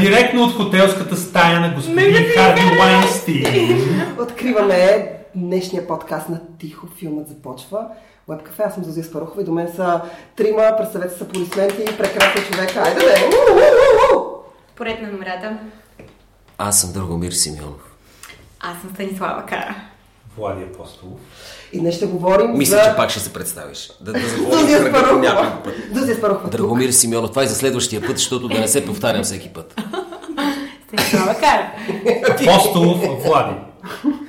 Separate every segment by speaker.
Speaker 1: Директно от хотелската стая на господин Харви Уайнстин.
Speaker 2: Откриваме днешния подкаст на Тихо. Филмът започва. Веб кафе, аз съм Зозия Спарухова и до мен са трима, представете са полисменти и прекрасни човека. Айде да е!
Speaker 3: Поред на номерата.
Speaker 4: Аз съм Драгомир Симеонов.
Speaker 3: Аз съм Станислава Кара.
Speaker 1: Влади Апостолов.
Speaker 2: И днес ще говорим
Speaker 4: Мисля,
Speaker 2: за...
Speaker 4: че пак ще се представиш. Да, да заговорим няколко път.
Speaker 2: Зозия Спарухова.
Speaker 4: Драгомир Симеонов, това и за следващия път, защото да не се повтарям всеки път.
Speaker 3: Станислава Кара.
Speaker 1: Апостолов Влади.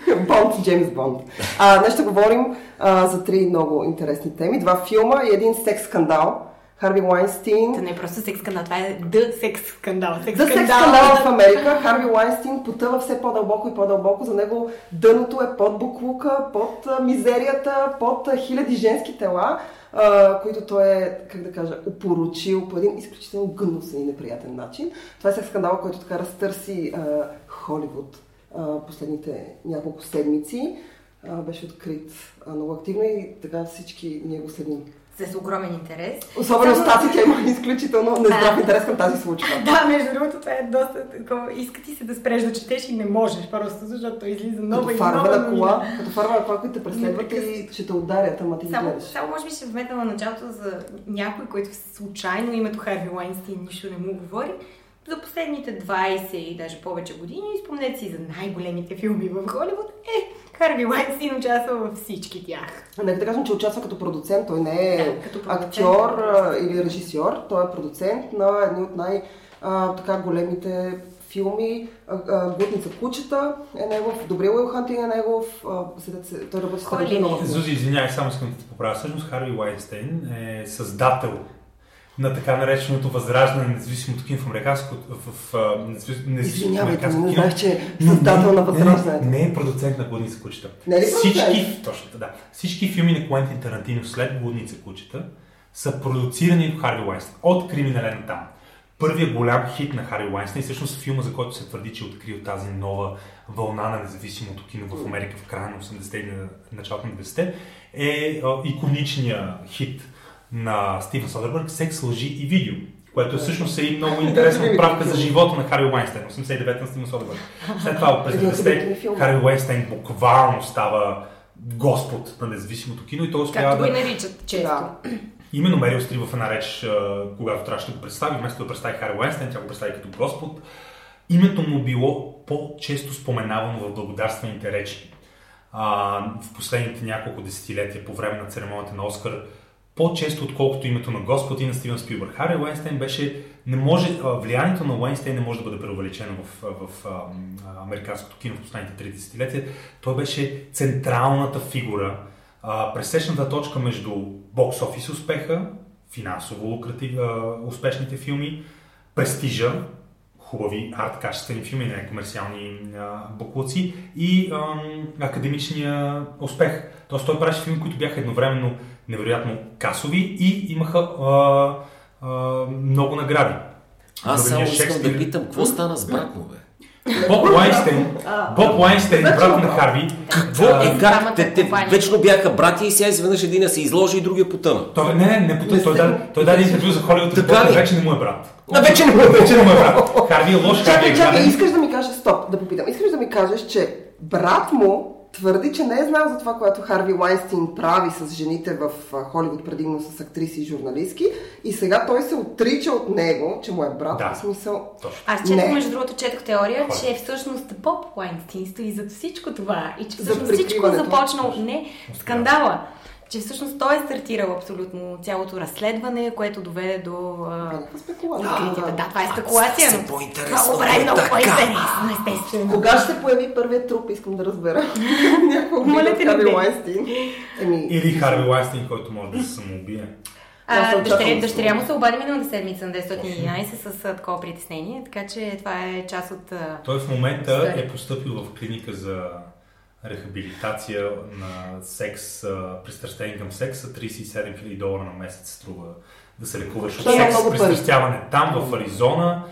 Speaker 2: Бонд, Джеймс Бонд. А, днес ще говорим а, за три много интересни теми. Два филма и един секс скандал. Харви Уайнстин.
Speaker 3: Това не е просто секс скандал, това е The секс скандал. Секс
Speaker 2: За секс скандала в Америка Харви Уайнстин потъва все по-дълбоко и по-дълбоко. За него дъното е под буклука, под мизерията, под хиляди женски тела, които той е, как да кажа, опоручил по един изключително гнусен и неприятен начин. Това е секс скандал, който така разтърси Холивуд последните няколко седмици. Беше открит много активно и така всички ние го следим.
Speaker 3: С огромен интерес.
Speaker 2: Особено
Speaker 3: Само-
Speaker 2: Стати, тя има изключително нездрав интерес към тази случка.
Speaker 3: Да, между другото, това е доста такова. Иска ти се да спреш да четеш и не можеш, просто защото излиза нова
Speaker 2: Като
Speaker 3: и
Speaker 2: фарва
Speaker 3: нова
Speaker 2: на кола, като фарва на кола, които те преследват и ще те ударят, ама ти
Speaker 3: Само,
Speaker 2: гледаш.
Speaker 3: само може би ще вметна на началото за някой, който случайно името Харви Уайнстин нищо не му говори. За последните 20 и даже повече години, спомнете си за най-големите филми в Холивуд, е, Харви Уайнстин участва във всички тях.
Speaker 2: Нека да кажем, че участва като продуцент. Той не е
Speaker 3: Да,
Speaker 2: актьор а, или режисьор. Той е продуцент на едни от най- а, така големите филми. Глутница кучета е негов, Добрия Уил Хантинг е негов. Той работи с
Speaker 1: Зузи, извинявай, само искам да те поправя. Всъщност Харви Уайнстейн е създател на така нареченото възраждане на независимото кино в американското в,
Speaker 2: Извинявайте,
Speaker 1: американско
Speaker 2: не знаех, че създател на Възраждането.
Speaker 1: Не, не е продуцент на Блудница кучета.
Speaker 2: Не е
Speaker 1: Всички, точно, да. Всички филми на Куентин Тарантино след Блудница кучета са продуцирани от Харви Уайнстейн. От Криминален там. Първият голям хит на Хари Уайнстейн, всъщност филма, за който се твърди, че е открил тази нова вълна на независимото кино в Америка в края на 80-те и на началото на 90-те, е иконичният хит на Стивен Содербърг «Секс, лъжи и видео», което всъщност е и много интересна отправка за живота на Хари Уайнстейн, 89 на Стивен Содербърг. След това през
Speaker 2: Един от любимите ми
Speaker 1: 90-те
Speaker 2: филми.
Speaker 1: Хари Уайнстейн буквално става господ на независимото кино и той успява
Speaker 3: Както
Speaker 1: да...
Speaker 3: го и наричат често.
Speaker 2: Да.
Speaker 1: Именно Мерил Стрип в една реч, когато трябваше да го представи, вместо да представи Хари Уайнстейн, тя го представи като Господ. Името му било по-често споменавано в благодарствените речи. А, в последните няколко десетилетия по време на церемонията на Оскар, по-често отколкото името на Господ и на Стивен Спилбърг. Хари Уайнстейн беше, не може, влиянието на Уайнстейн не може да бъде преувеличено в, в, а, американското кино в последните три десетилетия. Той беше централната фигура, пресечната точка между бокс офис успеха, финансово успешните филми, престижа, хубави арт качествени филми, не комерциални а, и академичния успех. Тоест той правеше филми, които бяха едновременно невероятно касови и имаха а, а, много награди.
Speaker 4: Аз само искам да
Speaker 1: Шекспир.
Speaker 4: питам, какво стана с брат му, бе?
Speaker 1: Боб Уайнстейн, Боб Уайнстейн, брат на Харви,
Speaker 4: Какво? Е, как? Те, те вечно бяха брати и сега изведнъж един се изложи и другия потъна.
Speaker 1: той, не, не, не, потъл, той, даде, той даде интервю за Холивуд
Speaker 4: ли?
Speaker 1: вече не му е брат.
Speaker 4: А вече не му
Speaker 1: Вече не му е брат. Харви е лош, Харви
Speaker 2: Чакай,
Speaker 1: е
Speaker 2: чакай,
Speaker 1: гаден.
Speaker 2: искаш да ми кажеш, стоп, да попитам. Искаш да ми кажеш, че брат му твърди, че не е знал за това, което Харви Уайнстин прави с жените в Холивуд, предимно с актриси и журналистки, и сега той се отрича от него, че му е брат,
Speaker 1: Да.
Speaker 2: в смисъл...
Speaker 1: Точно.
Speaker 3: Аз четох, между другото, четох теория,
Speaker 1: Хора.
Speaker 3: че всъщност Боб Уайнстин стои зад всичко това и че
Speaker 2: За
Speaker 3: всъщност всичко
Speaker 2: прикриването.
Speaker 3: започнало, не, скандала, че всъщност той е стартирал абсолютно цялото разследване, което доведе до а,
Speaker 2: Някаква спекулация.
Speaker 3: откритията. Да, това е спекулация,
Speaker 4: все
Speaker 3: но
Speaker 4: по-интересно,
Speaker 3: това е много по-интересно, естествено.
Speaker 2: Кога ще се появи първият труп, искам да разбера.
Speaker 3: Моля те,
Speaker 2: Харви. Еми,
Speaker 1: Или Харви Уайнстейн, който може да се самоубие.
Speaker 3: А, дъщеря, дъщеря му се обади миналата седмица на 911 с такова притеснение, така че това е част от...
Speaker 1: Той в момента е поступил в клиника за рехабилитация на секс, а, пристрастение към секса. 37 000 долара на месец струва да се лекуваш от секс, пристрастяване там, в Аризона.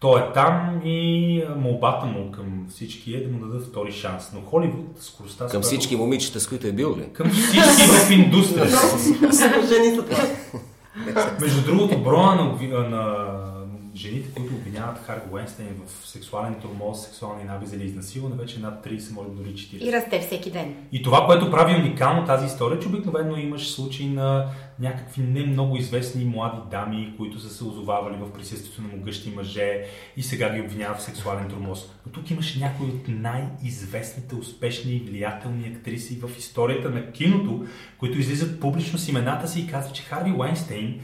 Speaker 1: Той е там и молбата му към всички е да му дадат втори шанс. Но Холивуд, скоростта...
Speaker 4: Към всички момичета, с които е бил ли?
Speaker 1: Към всички в индустрията. Между другото, броя на, на жените, които обвиняват Харви Уенстейн в сексуален тормоз, сексуални набези или изнасилване, вече над 30, може дори 40.
Speaker 3: И расте всеки ден.
Speaker 1: И това, което прави уникално тази история, че обикновено имаш случаи на някакви не много известни млади дами, които са се озовавали в присъствието на могъщи мъже и сега ги обвиняват в сексуален тормоз. Но тук имаш някои от най-известните, успешни и влиятелни актриси в историята на киното, които излизат публично с имената си и казват, че Харви Уайнстейн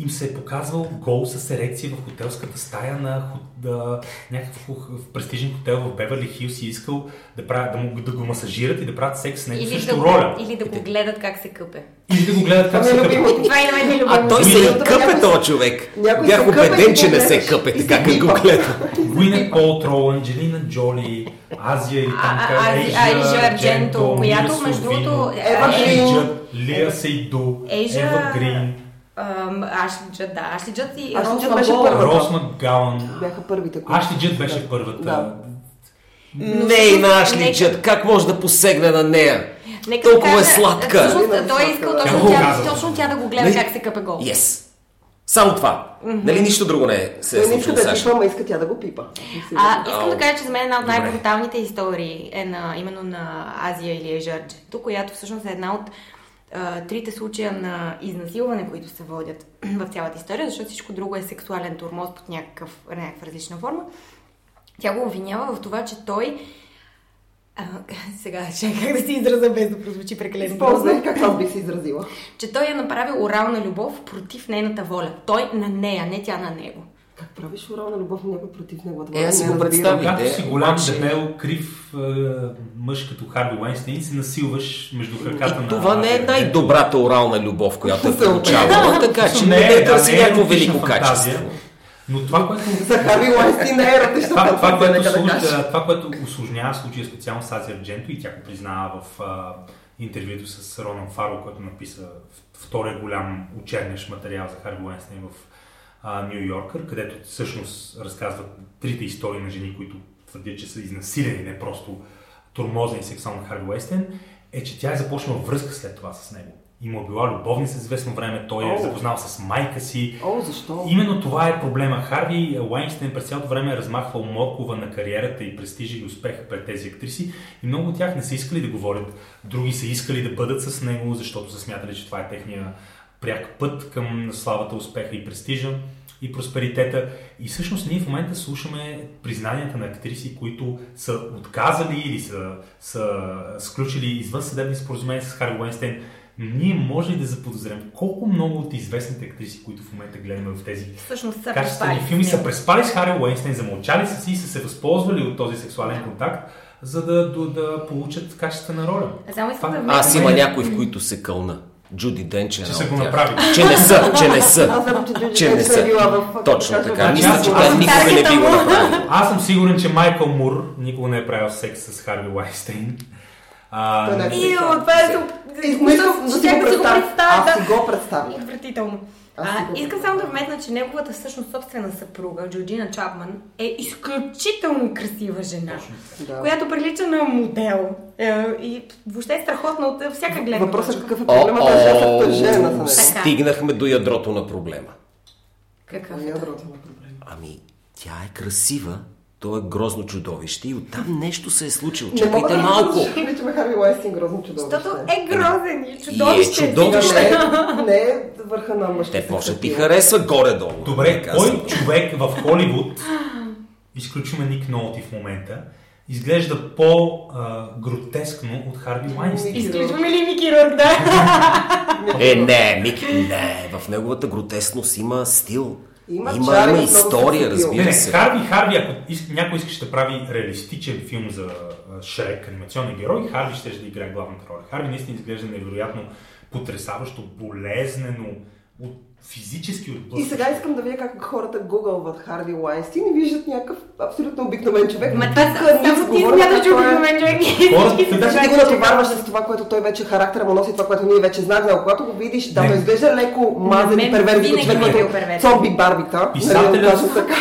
Speaker 1: им се е показвал гол с ерекция в хотелската стая на да, някакъв в престижен хотел в Беверли Хилс и искал да, правят, да, му, да го масажират и да правят секс с него
Speaker 3: Или
Speaker 1: също
Speaker 3: да,
Speaker 1: роля.
Speaker 3: или да го гледат как се къпе.
Speaker 1: Или да го гледат как се
Speaker 2: е
Speaker 1: къпе.
Speaker 3: Това е на мен
Speaker 4: А той се и
Speaker 2: Някой
Speaker 4: къпе този човек.
Speaker 2: някой
Speaker 4: Бях убеден,
Speaker 2: и
Speaker 4: че не се къпе,
Speaker 2: и
Speaker 4: така как го гледам.
Speaker 1: Gwyneth Paltrow, Анджелина Джоли, Азия или там
Speaker 3: А- а- Ази- Айжа Ардженто, която, между другото,
Speaker 2: Ева Грин.
Speaker 1: Лия Сейду, Ева Грин,
Speaker 3: Ашли Джад, да, Ашли Джад и
Speaker 2: Ашли
Speaker 3: Роуз
Speaker 2: Джад беше
Speaker 3: Магола.
Speaker 2: първа.
Speaker 1: Рос Макгаун.
Speaker 2: Бяха първите, които...
Speaker 1: Ашли Джъд беше първата.
Speaker 2: Да.
Speaker 4: Не и наш
Speaker 3: Нека-
Speaker 4: личът, как може да посегне на нея?
Speaker 3: Нека
Speaker 4: Толкова е
Speaker 3: кажа,
Speaker 4: сладка.
Speaker 3: Всъщност,
Speaker 2: Нали,
Speaker 3: той е
Speaker 2: сладка,
Speaker 3: искал
Speaker 2: да.
Speaker 3: точно
Speaker 1: Тя
Speaker 3: точно тя да го гледа
Speaker 4: Нали?
Speaker 3: как се къпе гол.
Speaker 4: Yes. Само това. Нали нищо друго не е се е
Speaker 2: не иска
Speaker 4: случило,
Speaker 2: да
Speaker 4: Саша?
Speaker 2: пипа, ама иска тя да го пипа.
Speaker 3: А, искам
Speaker 4: Ау.
Speaker 3: да кажа, че за мен една от най-бруталните истории е на, именно на Азия или Ежарджето, която всъщност е една от а, трите случая на изнасилване, които се водят в цялата история, защото всичко друго е сексуален турмоз под някакъв, някаква различна форма. Тя го обвинява в това, че той а, сега, чакай как да си израза без да прозвучи прекалено
Speaker 2: Използвай как аз бих се изразила.
Speaker 3: Че той е направил орална любов против нейната воля. Той на нея, не тя на него.
Speaker 2: Как правиш орална любов на някой против него? Това
Speaker 4: Е, аз си го представих.
Speaker 1: Когато си голям,
Speaker 4: обаче-
Speaker 1: дебел, крив е, мъж като Харви Уайнстейн, се насилваш между краката на...
Speaker 4: това не е най-добрата орална любов, която е получавала, така че
Speaker 1: Не
Speaker 4: не
Speaker 1: е,
Speaker 4: е
Speaker 1: да,
Speaker 4: търси
Speaker 1: не е
Speaker 4: някакво велико качество.
Speaker 1: Но това, което
Speaker 2: За Харви Уайнстин не е еротична
Speaker 1: това, това, което служ, това, което случая специално с Азия Ардженто и тя го признава в а, интервюто с Ронан Фаро, който написа втория голям учебнеш материал за Харви Уайнстейн в Нью Йоркър, където всъщност разказват трите истории на жени, които твърдят, че са изнасилени, не просто тормозени сексуално Харви Уайнстейн, е, че тя е започнала връзка след това с него. И му е била любовница известно време, той е
Speaker 2: О.
Speaker 1: запознал с майка си,
Speaker 2: О, защо?
Speaker 1: Именно това е проблема. Харви Уайнстейн през цялото време е размахвал моркова на кариерата и престижа и успеха пред тези актриси и много от тях не са искали да говорят. Други са искали да бъдат с него, защото са смятали, че това е техния пряк път към славата, успеха и престижа и просперитета. И всъщност ние в момента слушаме признанията на актриси, които са отказали или са, са сключили извън съдебни споразумения с Харви Уайнстейн. Ние може ли да заподозрем колко много от известните актриси, които в момента гледаме в тези
Speaker 3: Всъщност са
Speaker 1: качествени
Speaker 3: преспали с
Speaker 1: филми, са преспали с Хари Уейнстейн, замълчали са си и са се възползвали от този сексуален контакт, за да, да, да получат качествена роля.
Speaker 3: А Само искам да
Speaker 4: Аз има някои, в които се кълна. Джуди Денч е
Speaker 1: Че са го
Speaker 4: тях.
Speaker 1: направили.
Speaker 4: Че не са, че не са.
Speaker 2: Че
Speaker 4: не са.
Speaker 2: е била в...
Speaker 4: Точно така. Мисля, че
Speaker 1: аз-
Speaker 4: никога не би го направила.
Speaker 1: Аз съм сигурен, че Майкъл Мур никога не е правил секс с Харви
Speaker 2: не е
Speaker 3: Ио, това е
Speaker 2: И искам да си
Speaker 3: Щях
Speaker 2: го представя. Аз си го представя.
Speaker 3: Отвратително. А, искам само да вметна, че неговата всъщност собствена съпруга, Джорджина Чапман, е изключително красива жена,
Speaker 2: Да.
Speaker 3: която прилича на модел е, и въобще е страхотна от всяка гледна
Speaker 2: Въпросът е какъв е проблемът да е жертвата жена.
Speaker 4: Стигнахме до ядрото на проблема.
Speaker 3: Какъв?
Speaker 2: Ами, ядрото на проблема.
Speaker 4: Ами, тя е красива, то е грозно чудовище и оттам нещо се е случило.
Speaker 2: Не мога
Speaker 4: Чакайте
Speaker 2: да
Speaker 4: малко.
Speaker 2: Приличаме Харви Уайнстин грозно чудовище.
Speaker 3: Защото е грозен и
Speaker 4: И е
Speaker 3: чудовище.
Speaker 4: чудовище.
Speaker 2: Не, е- не е върха на мъжка
Speaker 4: Те може да ти харесва горе-долу.
Speaker 1: Добре,
Speaker 4: да
Speaker 1: кой човек в Холивуд, изключваме Ник Нолти в момента, изглежда по-гротескно от Харви Уайнстейн?
Speaker 3: Изключваме ли Мики Рурк, да?
Speaker 4: Е, не, Мик, не. В неговата гротесност има стил.
Speaker 2: Има
Speaker 4: има, има история, разбира
Speaker 1: не,
Speaker 4: се.
Speaker 1: Харви, Харви, ако ис- някой искаше да прави реалистичен филм за Шрек, анимационен герой, Харви ще да играе главната роля. Харви наистина изглежда невероятно потрясаващо, болезнено, от физически
Speaker 2: И
Speaker 1: отблъскващо.
Speaker 2: сега искам да видя как хората гугълват Харви Уайнстин и виждат някакъв абсолютно обикновен човек.
Speaker 3: Ма това само ти смяташ, че
Speaker 2: е-
Speaker 3: обикновен човек.
Speaker 1: Хората-
Speaker 2: Значи ти го натоварваш с това, което той вече характера му носи, това, което ние вече знаем, но когато го видиш, да, той изглежда леко мазен и перверзен човек,
Speaker 3: е
Speaker 2: като
Speaker 3: перверзен.
Speaker 2: зомби барбита.
Speaker 1: Писателят-
Speaker 2: нали, така.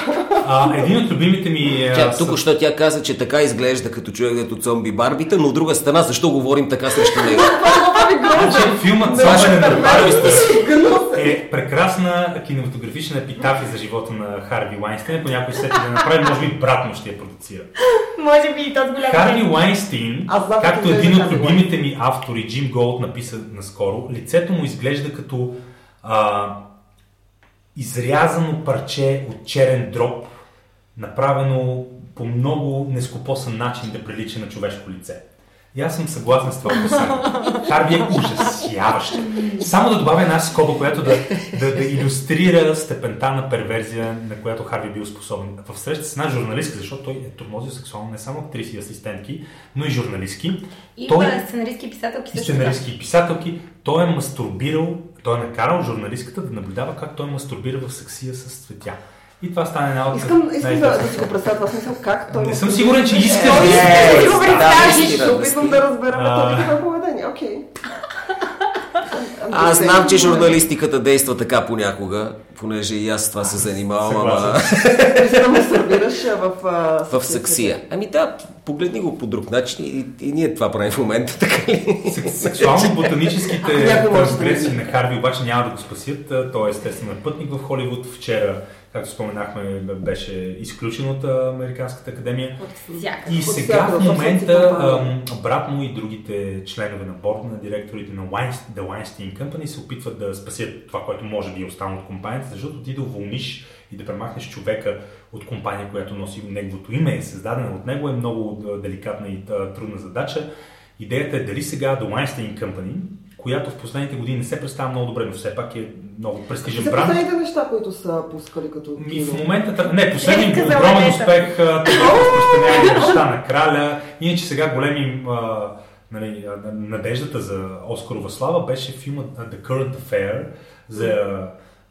Speaker 1: А, един от любимите ми...
Speaker 4: Тя, тук що тя каза, че така изглежда като човек като зомби барбита, но от друга страна, защо говорим така срещу него?
Speaker 1: Значи, филмът
Speaker 2: Не,
Speaker 1: Славяне
Speaker 2: гнусен.
Speaker 1: е прекрасна кинематографична епитафия за живота на Харви Лайнстин. Ако някой сети да направи, може би брат му ще я продуцира.
Speaker 3: Може би и този голям
Speaker 1: Харви. Лайнстин, както
Speaker 2: как
Speaker 1: един от любимите ми автори, Джим Голд, написа наскоро, лицето му изглежда като а, изрязано парче от черен дроб, направено по много нескопосан начин да прилича на човешко лице. И аз съм съгласен с това описание. Харви е ужасяващ. Само да добавя една скоба, която да, да, да иллюстрира степента на перверзия, на която Харви бил способен. В среща с една журналистка, защото той е тормозил сексуално не само актриси и асистентки, но и журналистки.
Speaker 3: И
Speaker 1: той
Speaker 3: сценаристки и писателки
Speaker 1: и сценаристки и писателки, той е мастурбирал, той е накарал журналистката да наблюдава как той мастурбира в сексия с цветя. И това стане една от
Speaker 2: Искам, искам да, да си го представя това смисъл как той...
Speaker 1: Не съм
Speaker 2: се-
Speaker 1: сигурен, че искаш
Speaker 2: Той
Speaker 1: да
Speaker 2: иска да си го представиш. Ще опитвам да разбера
Speaker 1: А.
Speaker 2: това какво поведение. Окей.
Speaker 4: Аз знам, че журналистиката действа така понякога, понеже и аз с това се занимавам, ама
Speaker 2: да сервираш в...
Speaker 4: в саксия. Ами да, погледни го по друг начин и, и ние това правим в момента, така ли?
Speaker 1: Сек- Сексуално-ботаническите трансгресии на Харви обаче няма да го спасят. Той е естествено е пътник в Холивуд. Вчера, както споменахме, беше изключен от Американската академия.
Speaker 3: От.
Speaker 1: И
Speaker 2: От
Speaker 1: сега
Speaker 2: всякъде,
Speaker 1: в
Speaker 2: от
Speaker 1: момента брат му и другите членове на борда на директорите на Weinstein, The Weinstein Company се опитват да спасят това, което може би е останало от компанията, защото ти да уволниш и да премахнеш човека от компания, която носи неговото име, е създадена от него, е много деликатна и трудна задача. Идеята е дали сега The Weinstein Company, която в последните години не се представя много добре, но все пак е много престижен
Speaker 2: За
Speaker 1: бранд.
Speaker 2: последните неща, които са пускали като
Speaker 1: Ми, в
Speaker 2: кино.
Speaker 1: момента, не, последният
Speaker 3: Редка за
Speaker 1: огромен успех, а, те разпространяване неща на краля. Иначе сега големи а, нали, надеждата за Оскарова слава беше филмът The Current Affair за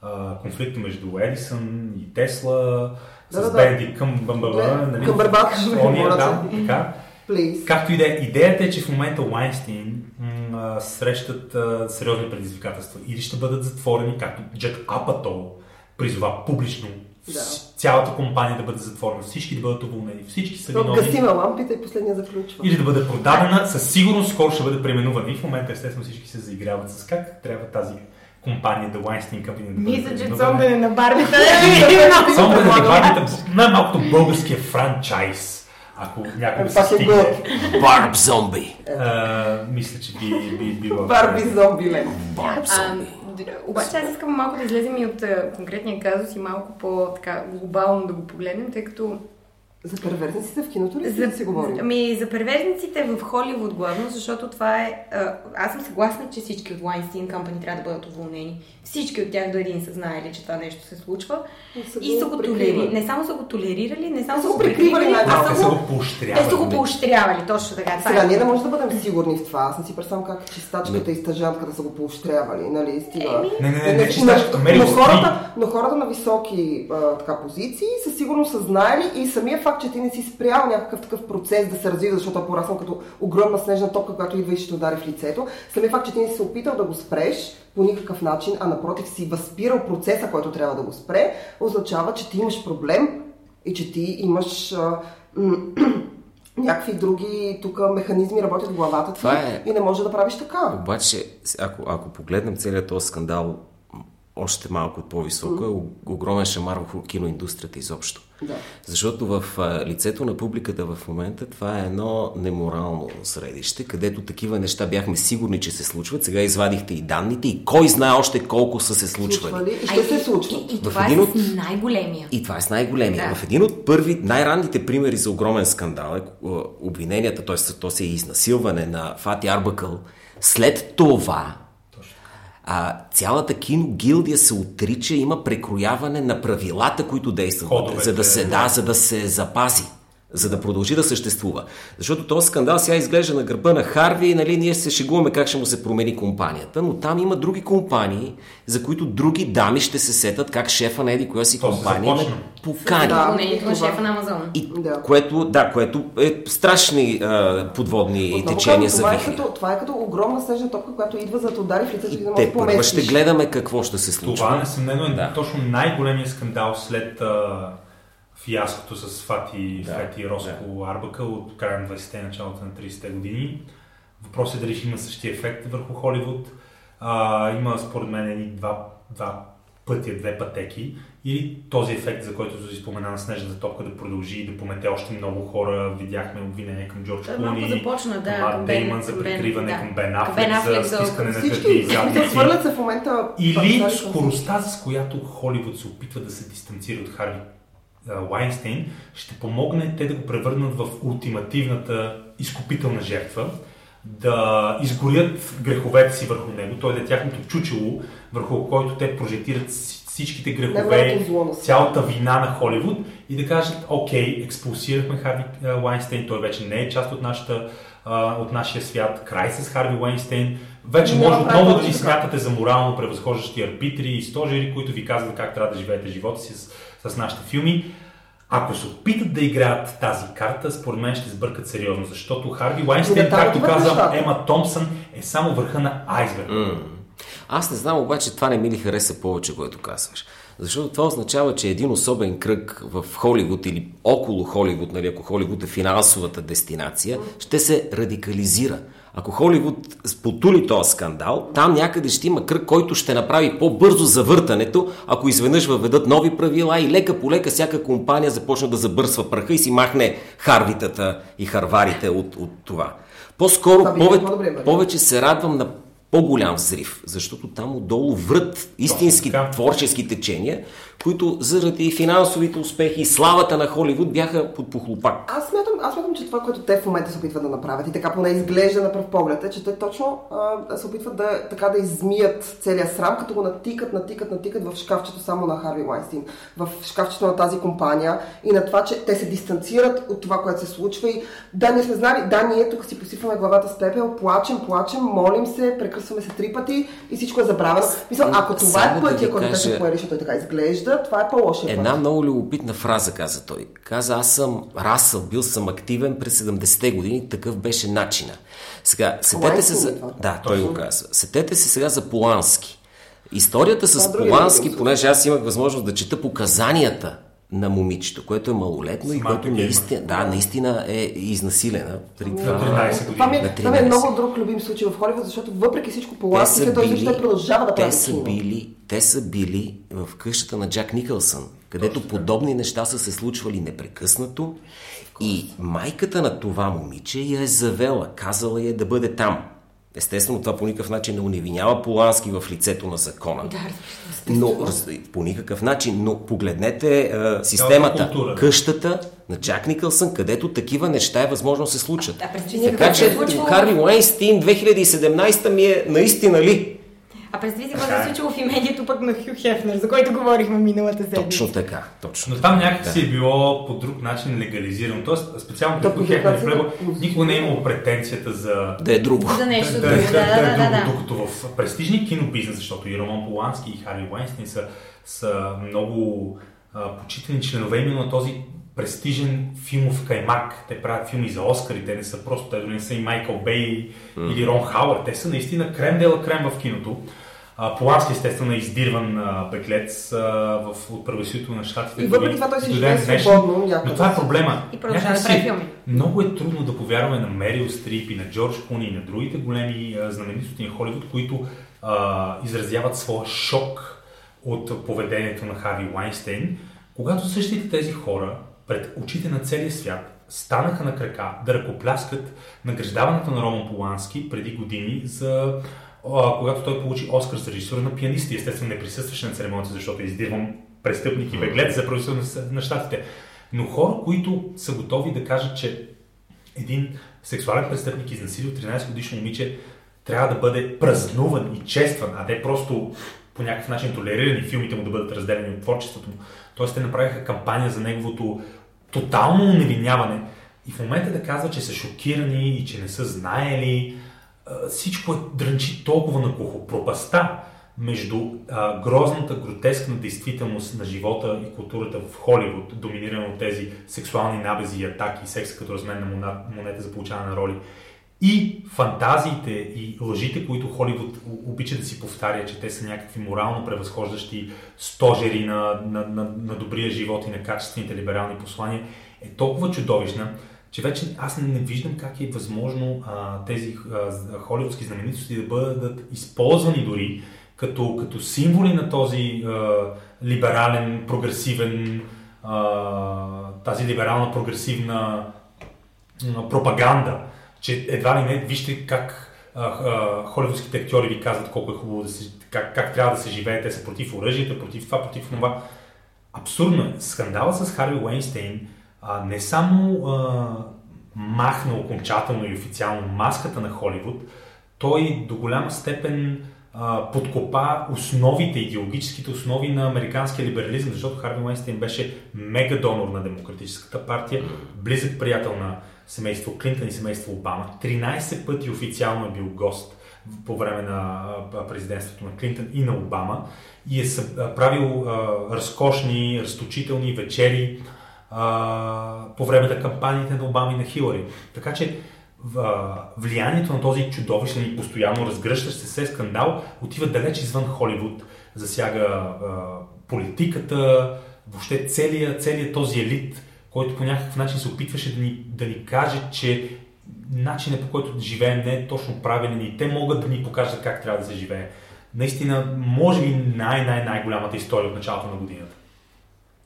Speaker 1: а, конфликта между Едисън и Тесла с
Speaker 2: Да, да, да.
Speaker 1: Бенди към
Speaker 2: Не,
Speaker 1: нали?
Speaker 2: Къмбербач,
Speaker 1: Ония,
Speaker 2: моля
Speaker 1: да, така.
Speaker 2: Please.
Speaker 1: Както и да е, идеята е, че в момента Уайнстин м, срещат а, сериозни предизвикателства. Или ще бъдат затворени, както Джек Апатол призова публично
Speaker 2: Да.
Speaker 1: цялата компания да бъде затворена, всички да бъдат уволнени, всички са виновни.
Speaker 2: гасиме лампите и последния заключва.
Speaker 1: Или да бъде продадена, със сигурност скоро ще бъде преименувана. И в момента, естествено, всички се заиграват с как трябва тази компания, The Weinstein Company, да
Speaker 3: Мисля, че цомбене на барбите.
Speaker 1: Зомбене на бабите, най-малкото българския франчайз, ако някой се
Speaker 2: е
Speaker 1: стигне.
Speaker 4: Барб зомби.
Speaker 1: А, мисля, че би, би, би било.
Speaker 2: Барби зомби лен.
Speaker 4: Барб зомби.
Speaker 3: обаче аз искам малко да излезем и от конкретния казус и малко по-така глобално да го погледнем, тъй като
Speaker 2: За перверзниците в киното ли
Speaker 3: за,
Speaker 2: да си говорим?
Speaker 3: ами, за перверзниците в Холивуд главно, защото това е... А, аз съм съгласна, че всички от Weinstein Company трябва да бъдат уволнени. Всички от тях до един са знаели, че това нещо се случва. И са го толерирали. Не само са го толерирали, не само са го прикривали, а са
Speaker 1: са
Speaker 3: го...
Speaker 1: го поощрявали.
Speaker 3: Те са го поощрявали, точно така.
Speaker 2: Сега,
Speaker 3: е.
Speaker 2: ние не можем да бъдем сигурни в това. Аз не си представям как чистачката и стъжантката са го поощрявали, нали? Стига.
Speaker 1: Не, не, не, не,
Speaker 2: но-
Speaker 1: Мерил
Speaker 2: но, хората, на високи така, позиции със сигурност са знаели и самия факт, че ти не си спрял някакъв такъв процес да се развива, защото е пораснал като огромна снежна топка, която идва и ще удари в лицето. Самия факт, че ти не си се опитал да го спреш по никакъв начин, а напротив си възпирал процеса, който трябва да го спре, означава, че ти имаш проблем и че ти имаш а, някакви други тук механизми работят в главата ти
Speaker 4: е-
Speaker 2: и не може да правиш така.
Speaker 4: Обаче, ако, ако погледнем целият този скандал още малко по-високо, е о- огромен шамар върху киноиндустрията изобщо.
Speaker 2: Да.
Speaker 4: Защото в а, лицето на публиката в момента това е едно неморално средище, където такива неща бяхме сигурни, че се случват. Сега извадихте и данните и кой знае още колко са се случвали.
Speaker 2: Случвали и
Speaker 3: А
Speaker 2: ще се случва.
Speaker 3: И, и
Speaker 4: В
Speaker 3: това
Speaker 4: един
Speaker 3: е
Speaker 4: от-
Speaker 3: с най-големия.
Speaker 4: И това е с най-големия.
Speaker 3: Да.
Speaker 4: В един от първи, най-ранните примери за огромен скандал е обвиненията, т.е. то се е изнасилване на Фати Арбакъл. След това а, цялата киногилдия се отрича, има прекрояване на правилата, които действат,
Speaker 1: Ходовете.
Speaker 4: за да се да, за да се запази за да продължи да съществува. Защото този скандал сега изглежда на гърба на Харви, нали, ние се шегуваме как ще му се промени компанията, но там има други компании, за които други дами ще се сетат как шефа на еди коя си
Speaker 1: То
Speaker 4: компания ме покани.
Speaker 2: Да.
Speaker 3: Уволнението на
Speaker 2: това.
Speaker 3: шефа на Амазон.
Speaker 4: И
Speaker 2: Да.
Speaker 4: което, да, което е страшни а, подводни
Speaker 2: Отново
Speaker 4: течения
Speaker 2: казвам,
Speaker 4: за
Speaker 2: това, е
Speaker 4: вихри.
Speaker 2: като, това е като огромна снежна топка, която идва за да удари в лицето и да
Speaker 4: И
Speaker 2: може
Speaker 4: те
Speaker 2: поместиш.
Speaker 4: ще гледаме какво ще се случва.
Speaker 1: Това несъмнено е
Speaker 4: Да.
Speaker 1: точно най-големият скандал след а, фиаското с Фати,
Speaker 4: Да,
Speaker 1: Фети и Роско Арбака от края на 20-те и началото на 30-те години. Въпросът е дали ще има същия ефект върху Холивуд. А, има според мен едни два два пътя, две пътеки, или този ефект, за който си спомена на снежната топка да продължи и да помете още много хора. Видяхме обвинение към Джордж Клуни,
Speaker 3: започна, да,
Speaker 1: към
Speaker 3: Бен-
Speaker 1: за прикриване,
Speaker 3: да.
Speaker 1: към Бен Афлек, за стискане на гърди и задници.
Speaker 2: в момента.
Speaker 1: Или скоростта, с която Холивуд се опитва да се дистанцира от Харви Лайнстейн, ще помогне те да го превърнат в ултимативната изкупителна жертва, да изгорят греховете си върху него, той да е тяхното чучело, върху който те прожектират всичките грехове, цялата вина на Холивуд и да кажат, окей, експулсирахме Харви Лайнстейн, той вече не е част от, нашата, от нашия свят, край с Харви Лайнстейн, вече
Speaker 2: Няма
Speaker 1: може отново да ни
Speaker 2: така.
Speaker 1: смятате за морално превъзхождащи арбитри и стожери, които ви казват как трябва да живеете живота си с, с нашите филми. Ако се опитат да играят тази карта, според мен ще сбъркат сериозно, защото Харви Лайнстейн,
Speaker 2: там
Speaker 1: както каза. Ема Томпсън, е само върха на айсберг.
Speaker 4: Аз не знам, обаче това не ми ли хареса повече, което казваш. Защото това означава, че един особен кръг в Холивуд или около Холивуд, нали, ако Холивуд е финансовата дестинация, ще се радикализира. Ако Холивуд потули този скандал, там някъде ще има кръг, който ще направи по-бързо завъртането, ако изведнъж въведат нови правила и лека по лека всяка компания започне да забърсва праха и си махне харвитата и харварите от, от това. По-скоро,
Speaker 2: Това било
Speaker 4: повече,
Speaker 2: по-добре
Speaker 4: повече се радвам на по-голям взрив, защото там отдолу врат истински творчески течения, които заради финансовите успехи и славата на Холивуд бяха под похлопак.
Speaker 2: Аз смятам, аз смятам, че това, което те в момента се опитват да направят и така поне изглежда на пръв поглед е, че те точно а, се опитват да, така да измият целия срам, като го натикат, натикат, натикат в шкафчето само на Харви Лайнстин, в шкафчето на тази компания и на това, че те се дистанцират от това, което се случва и да, ние сме знали, да, ние тук си посипваме главата с пепел, плачем, плачем, молим се, прекъсваме се три пъти и всичко е забравено. Мисля, ако това е
Speaker 4: да
Speaker 2: пътя,
Speaker 4: ви
Speaker 2: който те
Speaker 4: кажа-
Speaker 2: са поели, защото така изглежда, това е по-лошия
Speaker 4: Една
Speaker 2: път.
Speaker 4: много любопитна фраза каза той. Каза, аз съм расъл, бил съм активен през 70-те години, такъв беше начина. Сега, сетете се за... Да, той го каза. Сетете се сега за Полански. Историята с Полански, понеже аз имах възможност да чета показанията на момичето, което е малолетно и
Speaker 1: Самата
Speaker 4: което наистина, да, наистина е изнасилена. При това,
Speaker 1: На 13
Speaker 2: Това ми, е, това ми е
Speaker 4: 13.
Speaker 2: много друг любим случай в Холивуд, защото въпреки всичко
Speaker 4: те са
Speaker 2: този
Speaker 4: били,
Speaker 2: той продължава да
Speaker 4: те
Speaker 2: прави
Speaker 4: са
Speaker 2: кино.
Speaker 4: били, те са били в къщата на Джак Никълсън, където подобни неща са се случвали непрекъснато и майката на това момиче я е завела, казала я да бъде там. Естествено, това по никакъв начин не уневинява Полански в лицето на закона.
Speaker 3: Да,
Speaker 4: Но по никакъв начин, но погледнете а, системата,
Speaker 1: култура, да.
Speaker 4: къщата на Джак Никълсън, където такива неща е възможно да се случат.
Speaker 3: Да, през
Speaker 2: Ние
Speaker 4: Така че
Speaker 2: е
Speaker 4: Харви Лайнстин 2017 ми е наистина ли?
Speaker 3: А представи си какво се
Speaker 1: е.
Speaker 3: случило в имението пък на Хю Хефнер, за който говорихме миналата седмица.
Speaker 4: Точно така, точно.
Speaker 1: Но там някакси е било по друг начин легализирано. Тоест, специално
Speaker 2: Да,
Speaker 1: Хехнер
Speaker 2: друг начин.
Speaker 1: Плего, никога не е имал претенцията за
Speaker 4: Да е друго.
Speaker 3: За нещо
Speaker 1: да,
Speaker 3: друго.
Speaker 1: да,
Speaker 3: Да,
Speaker 1: да,
Speaker 3: да,
Speaker 1: да,
Speaker 3: да,
Speaker 1: друго,
Speaker 3: да.
Speaker 1: докато в престижния кинобизнес, защото и Роман Полански и Харви Вайнстин са, са много а, почитани членове именно на този престижен филмов каймак. Те правят филми за Оскари, те не са просто, те дори не са и Майкъл Бей или Рон Хауърд, те са наистина крем дела крем в киното. Полански естествено е издирван а, беглец а, в, от правосъдието на щатите.
Speaker 2: И въпреки това той си живее свободно.
Speaker 1: Но това е проблема.
Speaker 3: И продължава да прави филми.
Speaker 1: Много е трудно да повярваме на Мерил Стрип и на Джордж Куни и на другите големи а, знаменитости на Холивуд, които а, изразяват своя шок от поведението на Хави Лайнстейн, когато същите тези хора пред очите на целия свят станаха на крака да ръкопляскат награждаването на Роман Полански преди години за а, когато той получи Оскар за режисура на пианисти. Естествено не присъстваше на церемонията, защото издирвам престъпник и беглец за правителство на, на щатите. Но хора, които са готови да кажат, че един сексуален престъпник изнасилил 13 годишно момиче трябва да бъде празнуван и честван, а не просто по някакъв начин толерирани филмите му да бъдат разделени от творчеството му. Тоест те направиха кампания за неговото тотално уневиняване и в момента да казва, че са шокирани и че не са знаели, всичко е дрънчи толкова на кухо. Пропаста между а, грозната, гротескна действителност на живота и културата в Холивуд, доминирана от тези сексуални набези и атаки, секса като размен на монета за получаване на роли, и фантазиите и лъжите, които Холивуд обича да си повтаря, че те са някакви морално превъзхождащи стожери на, на, на, на добрия живот и на качествените либерални послания, е толкова чудовищна, че вече аз не виждам как е възможно а, тези а, холивудски знаменитости да бъдат използвани дори като, като символи на този а, либерален, прогресивен, а, тази либерална, прогресивна а, пропаганда, че едва ли не, вижте как холивудските актьори ви казват колко е хубаво да се, как, как трябва да се живее, те са против оръжието, против това, против това. Абсурдно е. Скандала с Харви Уейнстейн а, не само а, махна окончателно и официално маската на Холивуд, той до голяма степен а, подкопа основите, идеологическите основи на американския либерализъм, защото Харви Уейнстейн беше мега донор на Демократическата партия, близък приятел на семейство Клинтън и семейство Обама. 13 пъти официално е бил гост по време на президентството на Клинтън и на Обама и е правил разкошни, разточителни вечери по време на кампаниите на Обама и на Хилари. Така че влиянието на този чудовищен и постоянно разгръщащ се скандал отива далеч извън Холивуд, засяга политиката, въобще целият, целият този елит, който по някакъв начин се опитваше да ни, да ни каже, че начинът по който живеем не е точно правилен и те могат да ни покажат как трябва да се живее. Наистина, може би най-най-най-голямата история от началото на годината.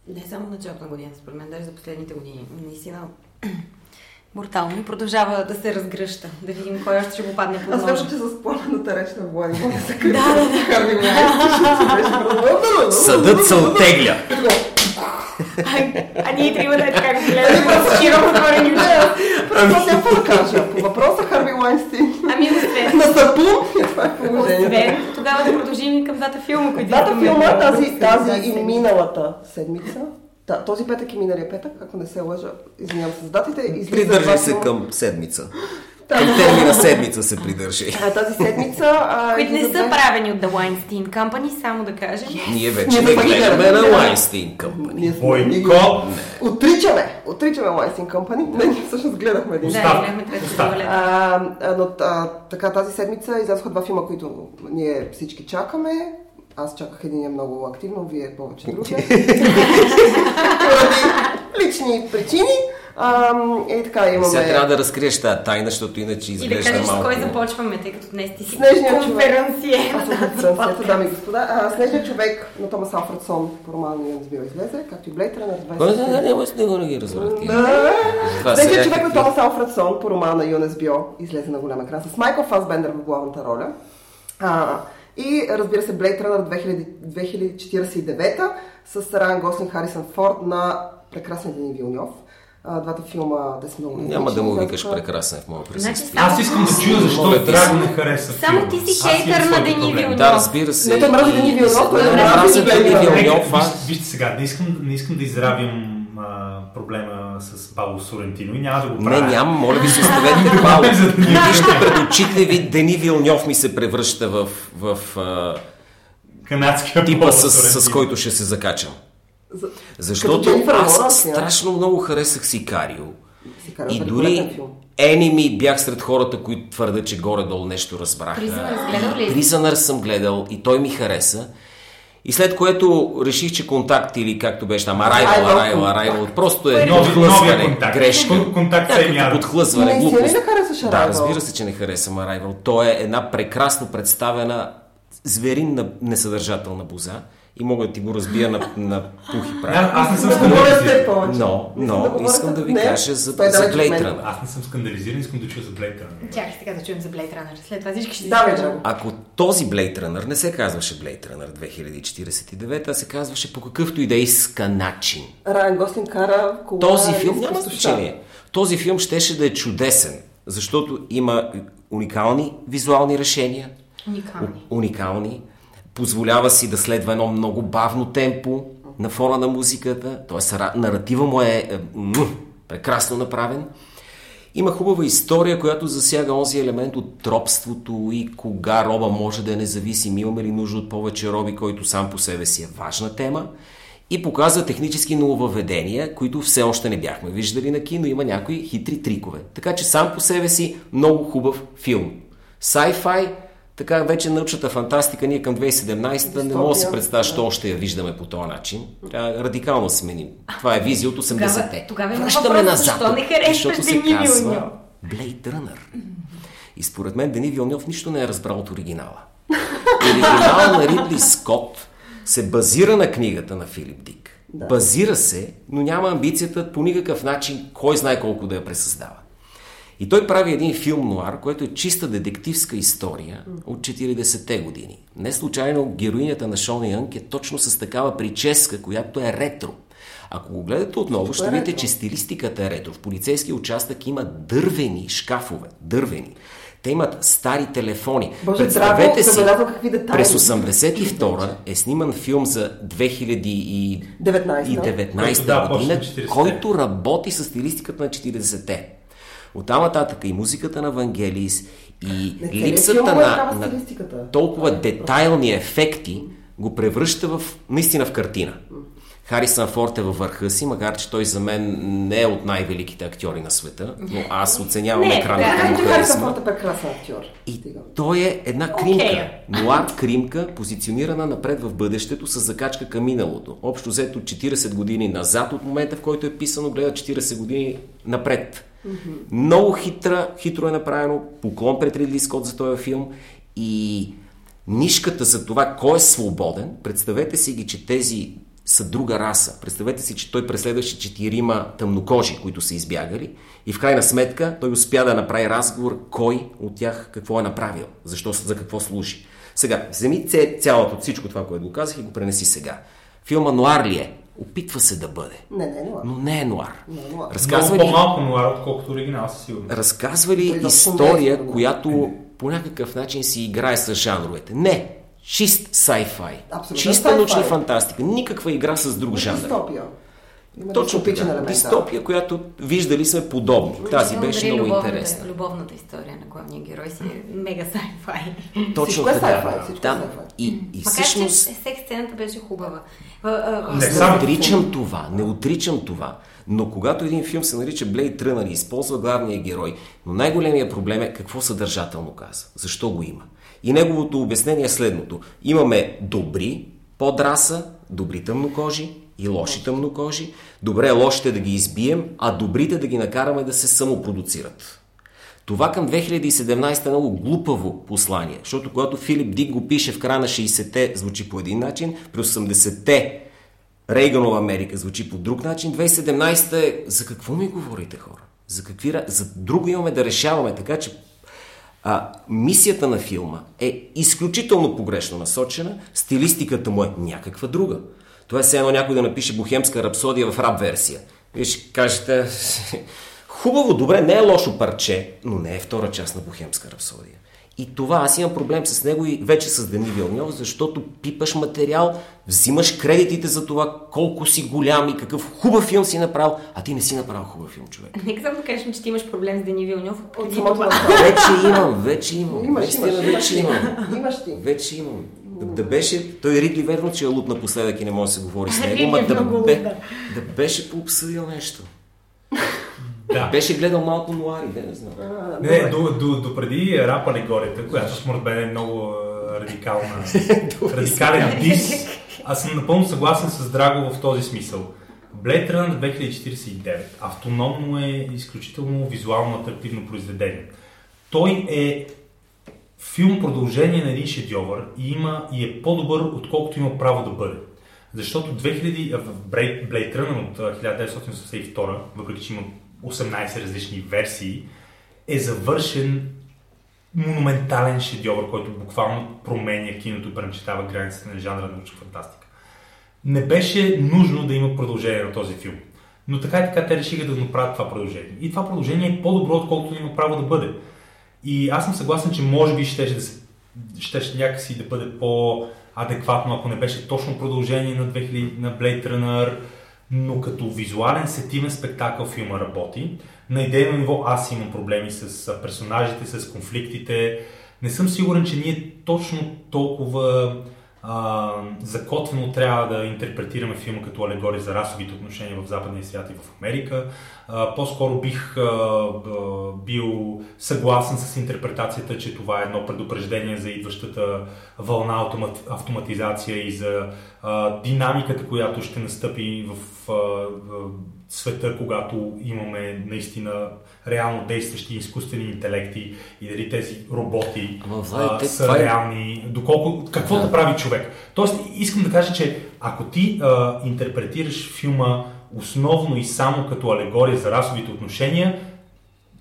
Speaker 3: Не само началото на годината, според мен, даже за последните години. Наистина, брутално и продължава да се разгръща. Да видим кой още ще го падне под
Speaker 2: ножа. Аз че с пламената реч на Влади да Да,
Speaker 3: да,
Speaker 4: да. Съдът се оттегля.
Speaker 3: А, а ние трябва да е така гледаме с широко отворени очи.
Speaker 2: Просто няма да кажа. По въпроса Харви Лайнстин.
Speaker 3: Ами освен.
Speaker 2: На сапун. Това е положението.
Speaker 3: Освен, тогава да продължим и към двата филма, които
Speaker 2: Двата филма, тази, тази и миналата седмица, да, този петък и миналия петък, ако не се лъжа, извинявам се за датите.
Speaker 4: Придържай се към седмица. Към термина седмица се придържи.
Speaker 2: А, тази седмица...
Speaker 3: Които не са правени от The Weinstein Company, само да кажем.
Speaker 4: Ние вече не гледаме на Weinstein Company.
Speaker 1: Бойко!
Speaker 2: Отричаме! Отричаме Weinstein Company. Не, ние всъщност гледахме един.
Speaker 3: Да, гледахме
Speaker 2: трето Но така, тази седмица излязоха два филма, които ние всички чакаме. Аз чаках един много активно, вие повече други. Поради лични причини. А, и така имаме...
Speaker 4: Сега трябва да разкриеш тази тайна, защото иначе изглежда
Speaker 3: малко... И да
Speaker 4: кажеш
Speaker 3: малко... с кой започваме, тъй като днес ти си конференция.
Speaker 2: Аз съм конференцията, дами и господа. А, Снежният човек на Томас Алфредсон по романа Нион Бил излезе, както и Блейд Рънър 20.
Speaker 4: Кой да, няма с него не ги разбрах.
Speaker 2: Снежният човек на Томас Алфредсон по романа Юнес Био излезе на голям екран с Майкъл Фасбендер в главната роля. А, и разбира се Blade Runner 2049 с Райан Гослинг Харисън Форд на прекрасния Дени Вилньов а, двата филма да са много
Speaker 4: Няма да му викаш прекрасен в моя присъствие. Значи,
Speaker 1: Аз искам да чуя защо Драго не хареса
Speaker 3: Само ти си хейтър на Дени Вилньов.
Speaker 4: Да, разбира се.
Speaker 2: Не, той мрази Дени
Speaker 4: мрази Дени Вилньов.
Speaker 1: Вижте сега, не искам, не искам да изравям проблема с Пауло Сорентино и няма да го
Speaker 4: правя. Не, няма, моля ви се оставете Пауло. Вижте пред очите ви, Дени Вилньов ми се превръща в, в, в
Speaker 1: канадския
Speaker 4: типа с, с който ще се закачам. Защото аз страшно много харесах Сикарио. И дори Еними бях сред хората, които твърдят, че горе-долу нещо разбраха.
Speaker 3: Призънър
Speaker 4: съм гледал и той ми хареса. И след което реших, че контакт или както беше там, Arrival, Arrival, Arrival, просто е подхлъзване, грешка.
Speaker 1: Контакт
Speaker 4: някакво подхлъзване, глупост.
Speaker 2: Не, не харесваш
Speaker 4: Да, разбира се, че не харесвам Arrival. Той е една прекрасно представена зверинна несъдържателна боза и мога да ти го разбия на, на пух и прах.
Speaker 1: Аз не съм скандализиран.
Speaker 4: Но, но искам да ви кажа за, за Blade Runner.
Speaker 1: Аз не съм скандализиран, искам да чуя за Blade Runner.
Speaker 3: Чакай сега да чуем за Blade Runner. След това всички ще
Speaker 2: да,
Speaker 4: Ако този Blade Runner не се казваше Blade Runner 2049, а се казваше по какъвто и да иска начин.
Speaker 2: Райан Гослин кара кола
Speaker 4: Този филм няма значение. Този филм щеше да е чудесен, защото има уникални визуални решения.
Speaker 3: Уникални.
Speaker 4: Уникални позволява си да следва едно много бавно темпо на фона на музиката, т.е. наратива му е, е прекрасно направен. Има хубава история, която засяга онзи елемент от тропството и кога роба може да е независим, имаме ли нужда от повече роби, който сам по себе си е важна тема и показва технически нововведения, които все още не бяхме виждали на кино. Има някои хитри трикове. Така че сам по себе си много хубав филм. Sci-fi, така вече научната фантастика ние към 2017 не мога да си представя, що още я виждаме по този начин. Трябва радикално сменим. Това е визия от 80-те.
Speaker 3: Тогава, Връщаме назад, защо не харесваш Дени
Speaker 4: Блейд Runner. И според мен Дени Вилньов нищо не е разбрал от оригинала. оригинал на Ридли Скот се базира на книгата на Филип Дик.
Speaker 2: Да.
Speaker 4: Базира се, но няма амбицията по никакъв начин, кой знае колко да я пресъздава. И той прави един филм нуар, който е чиста детективска история от 40-те години. Не случайно героинята на Шон Янг е точно с такава прическа, която е ретро. Ако го гледате отново, ще
Speaker 2: е
Speaker 4: видите, че стилистиката е ретро. В полицейския участък има дървени шкафове. Дървени. Те имат стари телефони.
Speaker 2: Боже,
Speaker 4: Представете си,
Speaker 2: какви детайли.
Speaker 4: през 82 е сниман филм за 2019
Speaker 2: 19,
Speaker 1: Който, да, почна
Speaker 4: година,
Speaker 1: 40-те.
Speaker 4: който работи с стилистиката на 40-те. Оттам нататък и музиката на Вангелис, и
Speaker 2: Не,
Speaker 4: липсата
Speaker 2: филм е
Speaker 4: на, на толкова детайлни ефекти го превръща в наистина в картина. Харисън Форд е във върха си, макар че той за мен не е от най-великите актьори на света, но аз оценявам
Speaker 3: Не,
Speaker 4: екранната
Speaker 3: да,
Speaker 4: му харизма.
Speaker 2: Форд е прекрасен актьор.
Speaker 4: И той е една кримка.
Speaker 3: Окей.
Speaker 4: Нуар кримка, позиционирана напред в бъдещето с закачка към миналото. Общо взето 40 години назад от момента, в който е писано, гледа 40 години напред. Много хитра, хитро е направено, поклон пред Ридли Скот за този филм и нишката за това кой е свободен, представете си ги, че тези са друга раса. Представете си, че той преследваше четирима тъмнокожи, които са избягали и в крайна сметка той успя да направи разговор кой от тях какво е направил, защо, за какво служи. Сега, вземи цялото от всичко това, което го казах и го пренеси сега. Филма Нуар ли е? Опитва се да бъде,
Speaker 2: Не, не, не.
Speaker 4: но не е нуар.
Speaker 2: Не е нуар.
Speaker 4: Разказва
Speaker 1: Много
Speaker 4: ли,
Speaker 1: по-малко нуар, отколкото оригинал, със сигурност.
Speaker 4: разказва ли
Speaker 2: е
Speaker 4: история,
Speaker 2: нуар.
Speaker 4: която по някакъв начин си играе с жанровете? Не. Чист sci-fi.
Speaker 2: Абсолютно
Speaker 4: Чиста
Speaker 2: sci-fi.
Speaker 4: научна фантастика. Никаква игра с друг жанр.
Speaker 2: Дистопия. Има
Speaker 4: Точно така.
Speaker 2: елемент, да.
Speaker 4: Дистопия, която виждали сме подобни. Тази беше много
Speaker 3: любовната,
Speaker 4: интересна.
Speaker 3: Любовната история на главния герой си е мега sci-fi.
Speaker 4: Точно
Speaker 2: Всичко е
Speaker 4: така.
Speaker 2: sci-fi, всичко е
Speaker 4: да.
Speaker 2: sci-fi.
Speaker 4: И, и
Speaker 3: Макар
Speaker 4: всъщност...
Speaker 3: че секс сцената беше хубава.
Speaker 1: Не
Speaker 4: Не отричам това, не отричам това. Но когато един филм се нарича Blade Runner и използва главния герой, но най-големия проблем е какво съдържателно каза, защо го има. И неговото обяснение е следното. Имаме добри подраса, добри тъмнокожи и лоши тъмнокожи. Добре е лошите да ги избием, а добрите да ги накараме да се самопродуцират. Това към 2017 е много глупаво послание, защото когато Филип Дик го пише в края на 60-те, звучи по един начин, при 80-те Рейганова Америка звучи по друг начин, 2017 е за какво ми говорите хора? За, какви, за друго имаме да решаваме, така че а, мисията на филма е изключително погрешно насочена, стилистиката му е някаква друга. Това е все едно някой да напише бухемска рапсодия в рап версия. Вие ще кажете, хубаво, добре, не е лошо парче, но не е втора част на бухемска рапсодия. И това, аз имам проблем с него и вече с Дени Вилньов, защото пипаш материал, взимаш кредитите за това колко си голям и какъв хубав филм си направил, а ти не си направил хубав филм, човек.
Speaker 3: Нека само да кажем, че ти имаш проблем с Дени Вилньов.
Speaker 2: От самото.
Speaker 4: Вече имам, вече имам.
Speaker 2: Имаш,
Speaker 4: Наистина
Speaker 2: имаш, имаш
Speaker 4: вече имам.
Speaker 2: Имаш ти.
Speaker 4: Вече имам. Да, беше, той Ридли верно, че е луд напоследък и не може да се говори с него, ма
Speaker 3: е
Speaker 4: да, бе,
Speaker 3: да.
Speaker 4: беше пообсъдил нещо.
Speaker 1: Да.
Speaker 4: Беше гледал малко нуари, да не знам.
Speaker 2: А,
Speaker 1: Не, до, до, до преди рап алегорията, която според мен е много а, радикална, радикален дис, аз съм напълно съгласен с Драго в този смисъл. Blade Runner 2049 автономно е изключително визуално атрактивно произведение. Той е филм продължение на един шедьовър и има и е по-добър, отколкото има право да бъде. Защото 2000, а, в Blade Runner от а, 1982, въпреки че има 18 различни версии, е завършен монументален шедьовър, който буквално променя киното и пренчетава границите на жанра на научна фантастика. Не беше нужно да има продължение на този филм. Но така и така те решиха да направят това продължение. И това продължение е по-добро, отколкото има право да бъде. И аз съм съгласен, че може би ще, да се, щеше някакси да бъде по-адекватно, ако не беше точно продължение на, 2000, на Blade Runner, но като визуален сетимен спектакъл филма работи. На идейно ниво аз имам проблеми с персонажите, с конфликтите. Не съм сигурен, че ние точно толкова закотвено трябва да интерпретираме филма като алегория за расовите отношения в западния свят и в Америка. А, по-скоро бих а, бил съгласен с интерпретацията, че това е едно предупреждение за идващата вълна автомат, автоматизация и за а, динамиката, която ще настъпи в а, света, когато имаме наистина реално действащи изкуствени интелекти и дали тези роботи
Speaker 4: Ама,
Speaker 1: а,
Speaker 4: те-
Speaker 1: са
Speaker 4: това е-
Speaker 1: реални, доколко, какво да. прави човек. Тоест, искам да кажа, че ако ти а, интерпретираш филма основно и само като алегория за расовите отношения,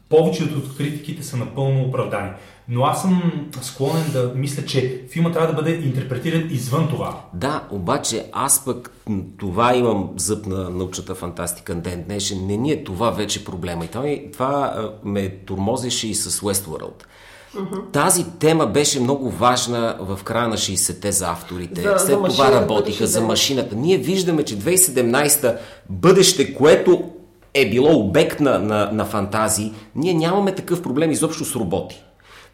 Speaker 1: повечето от критиките са напълно оправдани. Но аз съм склонен да мисля, че филма трябва да бъде интерпретиран извън това.
Speaker 4: Да, обаче аз пък това имам зъб на научната фантастика ден днешен. Не ни е това вече проблема. И това, това ме тормозеше и с Westworld. Тази тема беше много важна в края на 60-те за авторите.
Speaker 2: За- за
Speaker 4: След това
Speaker 2: машината,
Speaker 4: работиха за машината. Ние виждаме, че 2017-та бъдеще, което е било обект на, на, на фантазии, ние нямаме такъв проблем изобщо с роботи.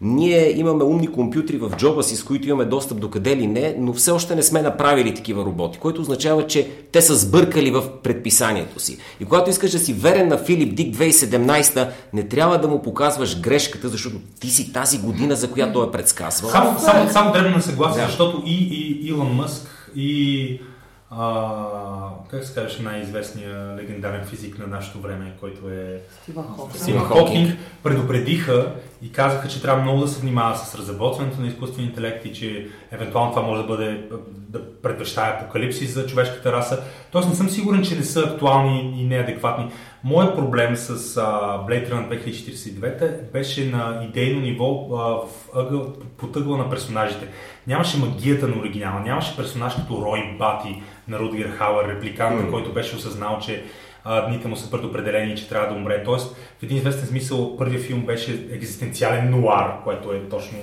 Speaker 4: Ние имаме умни компютри в джоба си, с които имаме достъп до къде ли не, но все още не сме направили такива роботи, което означава, че те са сбъркали в предписанието си. И когато искаш да си верен на Филип Дик 2017, не трябва да му показваш грешката, защото ти си тази година, за която той е предсказвал.
Speaker 1: Само, само, само дребно съгласие,
Speaker 4: Да.
Speaker 1: защото и, и Илон Мъск, и а, как се казваш най-известният легендарен физик на нашето време, който е
Speaker 2: Стивън Хокинг.
Speaker 1: Стивън Хокинг, предупредиха и казаха, че трябва много да се внимава с разработването на изкуствен интелект и че евентуално това може да бъде да предвещава апокалипсис за човешката раса. Тоест не съм сигурен, че не са актуални и неадекватни. Моят проблем с а, Blade Runner 2049 беше на идейно ниво а, в ъгъл, под ъгъла на персонажите. Нямаше магията на оригинала, нямаше персонаж като Рой Бати на Рудгер Хауър, репликанта, който беше осъзнал, че а, дните му са предопределени, че трябва да умре. Тоест, в един известен смисъл, първият филм беше екзистенциален нуар, което е точно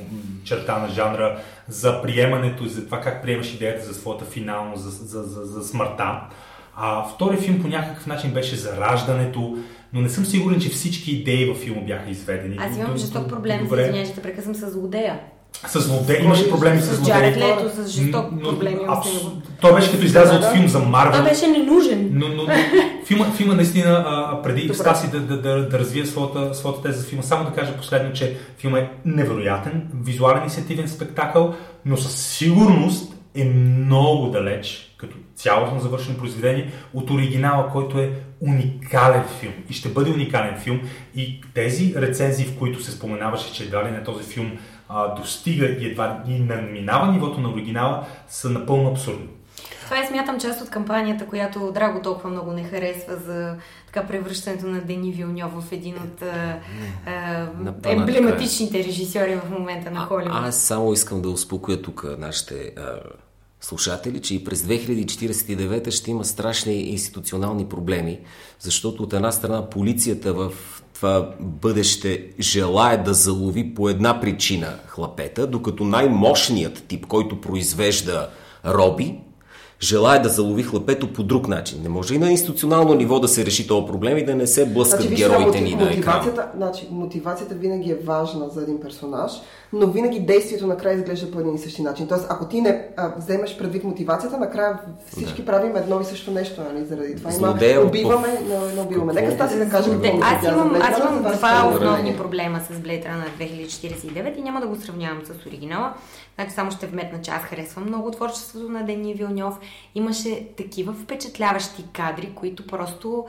Speaker 1: черта на жанра за приемането и за това как приемаш идеята за своята финалност, за, за, за, за смъртта. А втори филм по някакъв начин беше за раждането, но не съм сигурен, че всички идеи във филма бяха изведени.
Speaker 3: Аз имам жесток проблем,
Speaker 1: Добре.
Speaker 3: извинявай, че те прекъсвам с злодея.
Speaker 1: С злодей, имаше проблеми с злодей.
Speaker 3: Джаред Лето, с жесток
Speaker 1: Но-
Speaker 3: проблем имам с
Speaker 1: абс-. Той беше като излязъл
Speaker 2: Да,
Speaker 1: от филм за Марвел.
Speaker 3: Той беше ненужен.
Speaker 1: Но, но, но филма, филма наистина, а, преди
Speaker 2: Добре.
Speaker 1: Стаси да, да, да, да развие своята, своята теза за филма, само да кажа последно, че филма е невероятен, визуален инициативен спектакъл, но със сигурност е много далеч, като цялостно завършено произведение, от оригинала, който е уникален филм и ще бъде уникален филм. И тези рецензии, в които се споменаваше, че едва ли не този филм а, достига и едва и надминава нивото на оригинала, са напълно абсурдни.
Speaker 3: Това е смятам част от кампанията, която Драго толкова много не харесва за така превръщането на Дени Вилньов в един от а, а, емблематичните режисьори в момента на Холивуд.
Speaker 4: Аз само искам да успокоя тук нашите а, слушатели, че и през 2049 ще има страшни институционални проблеми, защото от една страна полицията в това бъдеще желая да залови по една причина хлапета, докато най-мощният тип, който произвежда роби, желая да залови хлапето по друг начин. Не може и на институционално ниво да се реши този проблем и да не се блъскат
Speaker 2: Значи,
Speaker 4: героите ни на екран.
Speaker 2: мотивацията, значи, мотивацията винаги е важна за един персонаж, но винаги действието накрая изглежда по един и същи начин. Тоест, ако ти не а, вземеш предвид мотивацията, накрая всички
Speaker 4: Да.
Speaker 2: правим едно и също нещо, нали? Заради това
Speaker 4: Злодея
Speaker 2: има,
Speaker 4: от-
Speaker 2: убиваме, но не убиваме. Нека Стаси да каже
Speaker 3: Те,
Speaker 2: какво
Speaker 3: аз имам, аз имам
Speaker 2: да
Speaker 3: два
Speaker 2: стане
Speaker 3: основни проблема с Blade Runner 2049 и няма да го сравнявам с оригинала. Значи само ще вметна, че аз харесвам много творчеството на Дени Вилньов. Имаше такива впечатляващи кадри, които просто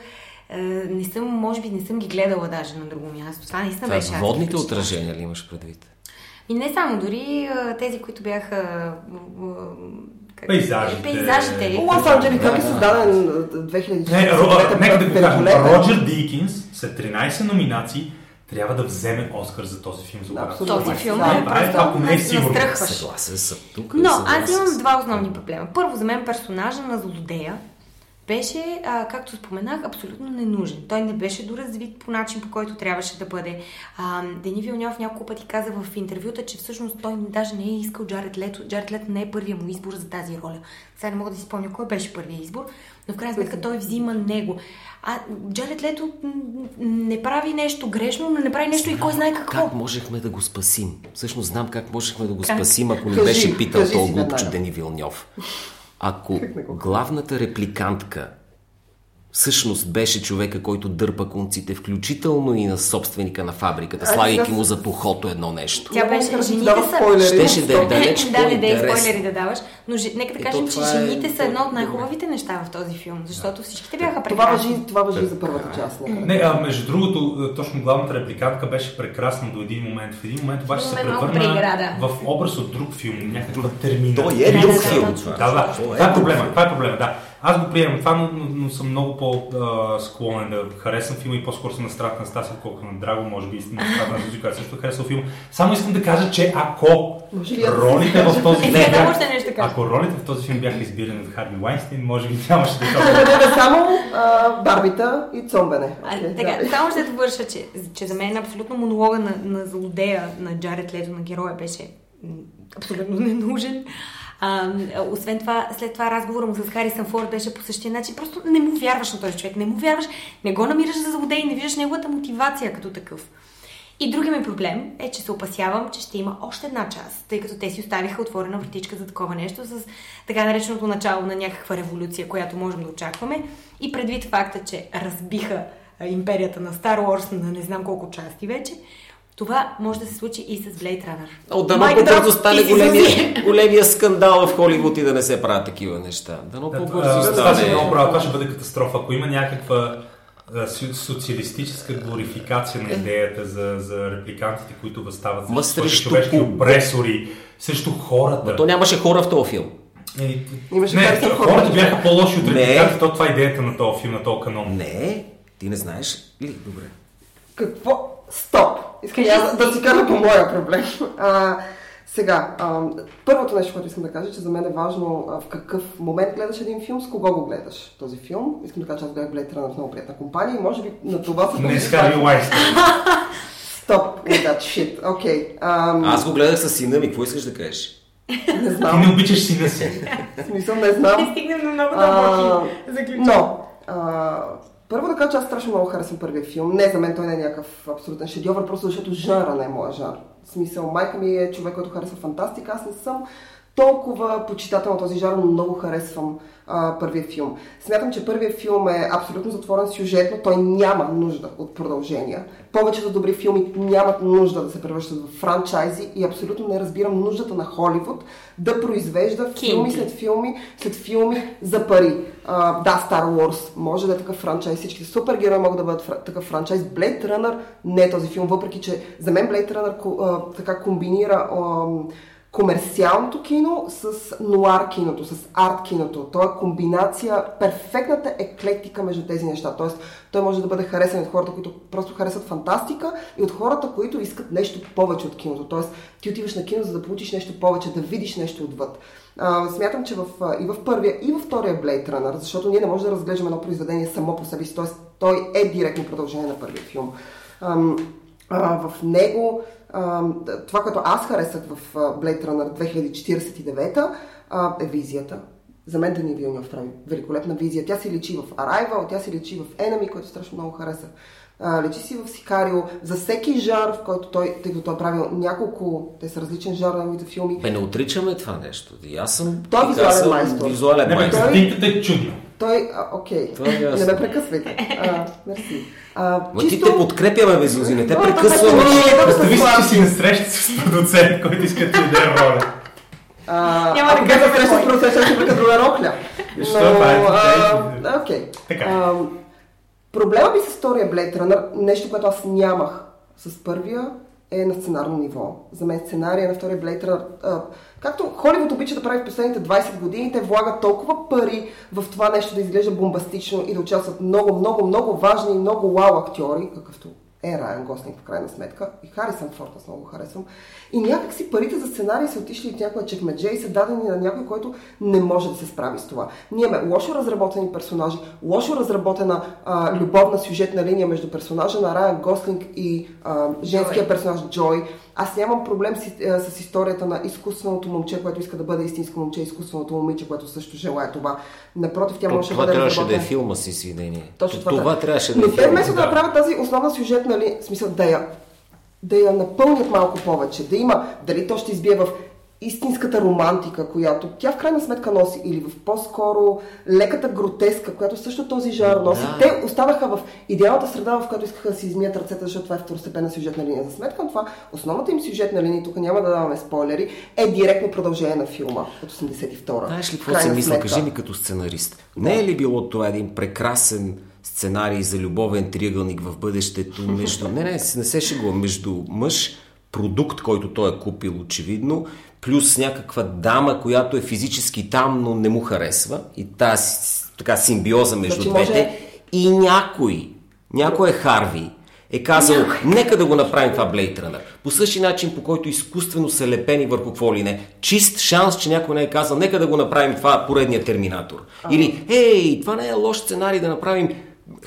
Speaker 3: е, не съм, може би не съм ги гледала даже на друго място. Това наистина
Speaker 4: Това
Speaker 3: беше
Speaker 4: водните отражения ли имаш предвид?
Speaker 3: И не само, дори а, тези, които бяха... а, а, как-
Speaker 1: Пейзажите.
Speaker 3: Пейзажите.
Speaker 2: Лос Анджелес как е
Speaker 1: Да.
Speaker 2: създаден а, 2000
Speaker 1: Не, Ро- нека да го кажем. Роджер Дикинс след 13 номинации трябва да вземе Оскар за този филм за
Speaker 2: Да.
Speaker 3: Този филм
Speaker 2: Да,
Speaker 3: е
Speaker 1: това е,
Speaker 3: просто
Speaker 1: ако не е сигурно.
Speaker 4: Съгласен съм тук.
Speaker 3: Но аз имам два основни проблема. Първо, за мен персонажа на злодея беше, а, както споменах, абсолютно ненужен. Той не беше доразвит по начин, по който трябваше да бъде. А, Дени Вилньов няколко пъти каза в интервюта, че всъщност той даже не е искал Джаред Лето. Джаред Лето не е първия му избор за тази роля. Сега не мога да си спомня кой беше първият избор, но в крайна сметка той взима него. А Джаред Лето не прави нещо грешно, но не прави нещо и кой знае какво.
Speaker 4: Как можехме да го спасим? Всъщност знам как можехме да го
Speaker 3: Как?
Speaker 4: спасим, ако не беше питал този глупче
Speaker 2: веднага.
Speaker 4: Дени Вилньов. Ако главната репликантка всъщност беше човека, който дърпа конците, включително и на собственика на фабриката, слагайки му за тухото едно нещо.
Speaker 3: Тя беше, жените са...
Speaker 2: спойлери.
Speaker 4: Щеше да е далеч
Speaker 3: да, не дей
Speaker 4: по-интересно.
Speaker 3: спойлери да даваш, но же, нека да кажем, че
Speaker 4: е-
Speaker 3: жените са едно от
Speaker 4: е
Speaker 3: най-хубавите неща в този филм, защото всичките бяха прекрасни.
Speaker 2: това въжи за първата част. да
Speaker 1: Не, а между другото, точно главната репликантка беше прекрасна до един момент. В един момент обаче се превърна в образ от друг филм, някаква термина.
Speaker 4: Той е
Speaker 3: Да,
Speaker 4: друг
Speaker 3: да,
Speaker 4: филм.
Speaker 3: да,
Speaker 4: това.
Speaker 1: Да, да, това е проблема, това е проблема, да. Аз го приемам това, но, но, но съм много по-склонен да харесвам филма и по-скоро съм на страх на Стаса, колкото на Драго, може би на страх на Зузи, която също харесва филма. Само искам да кажа, че ако ролите в този
Speaker 3: Е,
Speaker 1: филм
Speaker 3: кажа.
Speaker 1: ако ролите в този филм бяха избирани от Харви Вайнстин, може би нямаше да е
Speaker 2: само а, Барбита и Цомбене. Окей,
Speaker 3: така, само ще довърша, че, че за мен абсолютно монолога на, на злодея на Джаред Лето на героя беше абсолютно ненужен. А, освен това, след това разговора му с Харисън Форд беше по същия начин. Просто не му вярваш на този човек. Не му вярваш, не го намираш за злодей, не виждаш неговата мотивация като такъв. И другия ми проблем е, че се опасявам, че ще има още една част, тъй като те си оставиха отворена вратичка за такова нещо, с така нареченото начало на някаква революция, която можем да очакваме. И предвид факта, че разбиха империята на Star Wars на не знам колко части вече, това може да се случи и с Blade Runner.
Speaker 4: О, да
Speaker 3: Майка
Speaker 4: много бързо
Speaker 3: Драг,
Speaker 4: стане големия, големия скандал в Холивуд и да не се правят такива неща. Да много по-бързо
Speaker 1: Това си
Speaker 4: стане.
Speaker 1: много право, това ще бъде катастрофа. Ако има някаква социалистическа глорификация на идеята за, за репликантите, които възстават
Speaker 4: Ма
Speaker 1: срещу човешки опресори, срещу хората.
Speaker 4: Но то нямаше хора в този филм.
Speaker 1: Е,
Speaker 2: Имаше
Speaker 1: не,
Speaker 2: Форд.
Speaker 1: хората бяха по-лоши от репликантите, то това е идеята на този филм, на този канон.
Speaker 4: Не, ти не знаеш ли? Добре.
Speaker 2: Какво? Стоп! Искам аз да
Speaker 3: си.
Speaker 2: кажа по моя проблем. А, сега, а, първото нещо, което искам да кажа, че за мен е важно а, в какъв момент гледаш един филм, с кого го гледаш този филм. Искам да кажа, че аз гледах Blade Runner в много приятна компания и може би на това се
Speaker 1: Не с Харви Вайнстин.
Speaker 2: Стоп that shit. Окей. Okay.
Speaker 4: Аз го гледах с сина ми. Какво искаш да кажеш?
Speaker 2: Не
Speaker 1: Ти не
Speaker 2: знам.
Speaker 1: обичаш сина си.
Speaker 2: В смисъл не знам.
Speaker 3: Ще стигнем до много дълбоки заключения.
Speaker 2: Но, а, първо да кажа, че аз страшно много харесвам първия филм. Не, за мен той не е някакъв абсолютен шедьовър, просто защото жанра не е моя жанр. В смисъл, майка ми е човек, който харесва фантастика, аз не съм толкова почитател на този жанр, но много харесвам а, първия филм. Смятам, че първият филм е абсолютно затворен сюжетно, той няма нужда от продължения. Повечето добри филми нямат нужда да се превръщат в франчайзи и абсолютно не разбирам нуждата на Холивуд да произвежда филми
Speaker 3: Кинти.
Speaker 2: след филми, след филми за пари. А, да, Star Wars може да е такъв франчайз, всички супергерои могат да бъдат фра- такъв франчайз. Blade Runner не е този филм, въпреки че за мен Blade Runner а, така комбинира ам, комерциалното кино с нуар киното, с арт киното. То е комбинация, перфектната еклектика между тези неща. Тоест, той може да бъде харесан от хората, които просто харесват фантастика и от хората, които искат нещо повече от киното. Тоест, ти отиваш на кино, за да получиш нещо повече, да видиш нещо отвъд. А, смятам, че в, а, и в първия, и във втория Blade Runner, защото ние не можем да разглеждаме едно произведение само по себе си, т.е. той е директно продължение на първия филм. Ам, а, в него това, което аз харесах в Blade Runner 2049 а, е визията. За мен Дани Вилньов прави великолепна визия. Тя си лечи в Arrival, тя си лечи в Enemy, който страшно много харесах. Лечи си в Сикарио. За всеки жанр, в който той, тъй като той е правил няколко, те са различен жанр на неговите филми,
Speaker 4: Бе, не отричаме това нещо. И аз съм...
Speaker 2: Той е визуален майстор.
Speaker 4: Визуален майстор.
Speaker 1: картинката е чудна.
Speaker 2: Той... А, окей,
Speaker 4: Това е
Speaker 2: не ме прекъсвайте. А, мерси. А,
Speaker 4: Ма ти те подкрепяме, бе, Зузи, не те прекъсваме.
Speaker 1: Представи си, че си на среща с продуцент, който иска да ти даде роля.
Speaker 2: А,
Speaker 3: Няма да
Speaker 2: ако
Speaker 3: кажа
Speaker 2: бяха срещу
Speaker 3: кой.
Speaker 2: процеса, ще прека друга рокля.
Speaker 1: Защо? Това е окей.
Speaker 2: Проблема ми с втория Blade Runner, нещо, което аз нямах с първия, е на сценарно ниво. За мен сценария на втория Blade Runner, както Холивуд обича да прави в последните 20 години, те влагат толкова пари в това нещо да изглежда бомбастично и да участват много, много, много важни и много вау актьори, какъвто е Райан Гослинг в крайна сметка и Харисън Форд, аз много го харесвам. И някак си парите за сценарии са отишли от някоя чекмедже и са дадени на някой, който не може да се справи с това. Ние имаме лошо разработени персонажи, лошо разработена а, любовна сюжетна линия между персонажа на Райан Гослинг и а, женския персонаж Джой. Аз нямам проблем с, а, с историята на изкуственото момче, което иска да бъде истинско момче, изкуственото момиче, което също желая това. Напротив, тя
Speaker 4: То,
Speaker 2: можеше да
Speaker 4: това
Speaker 2: бъде
Speaker 4: трябваше да е филма с извинение.
Speaker 2: Точно
Speaker 4: това, това трябваше да е
Speaker 2: Но те вместо да направят тази основна сюжетна ли, в смисъл да я, да я напълнят малко повече, да има, дали то ще избие в истинската романтика, която тя в крайна сметка носи, или в по-скоро леката гротеска, която също този жанр носи.
Speaker 4: Да.
Speaker 2: Те оставаха в идеалната среда, в която искаха да си измият ръцете, защото това е второстепенна сюжетна линия. За сметка на това, основната им сюжетна линия, тук няма да даваме спойлери, е директно продължение на филма от 82-а.
Speaker 4: Знаеш ли какво си мисля? Кажи ми като сценарист. Не е ли било това един прекрасен сценарий за любовен триъгълник в бъдещето между... Не, не, не се шегувам. Между мъж, продукт, който той е купил очевидно, плюс някаква дама, която е физически там, но не му харесва. И тази така симбиоза между
Speaker 2: Значи
Speaker 4: двете.
Speaker 2: може-
Speaker 4: И някой, някой е Харви, е казал, нека да го направим това Blade Runner. По същия начин, по който изкуствено са лепени върху какво ли не. Чист шанс, че някой не е казал, нека да го направим това поредния Терминатор. Или, ей, това не е лош сценарий да направим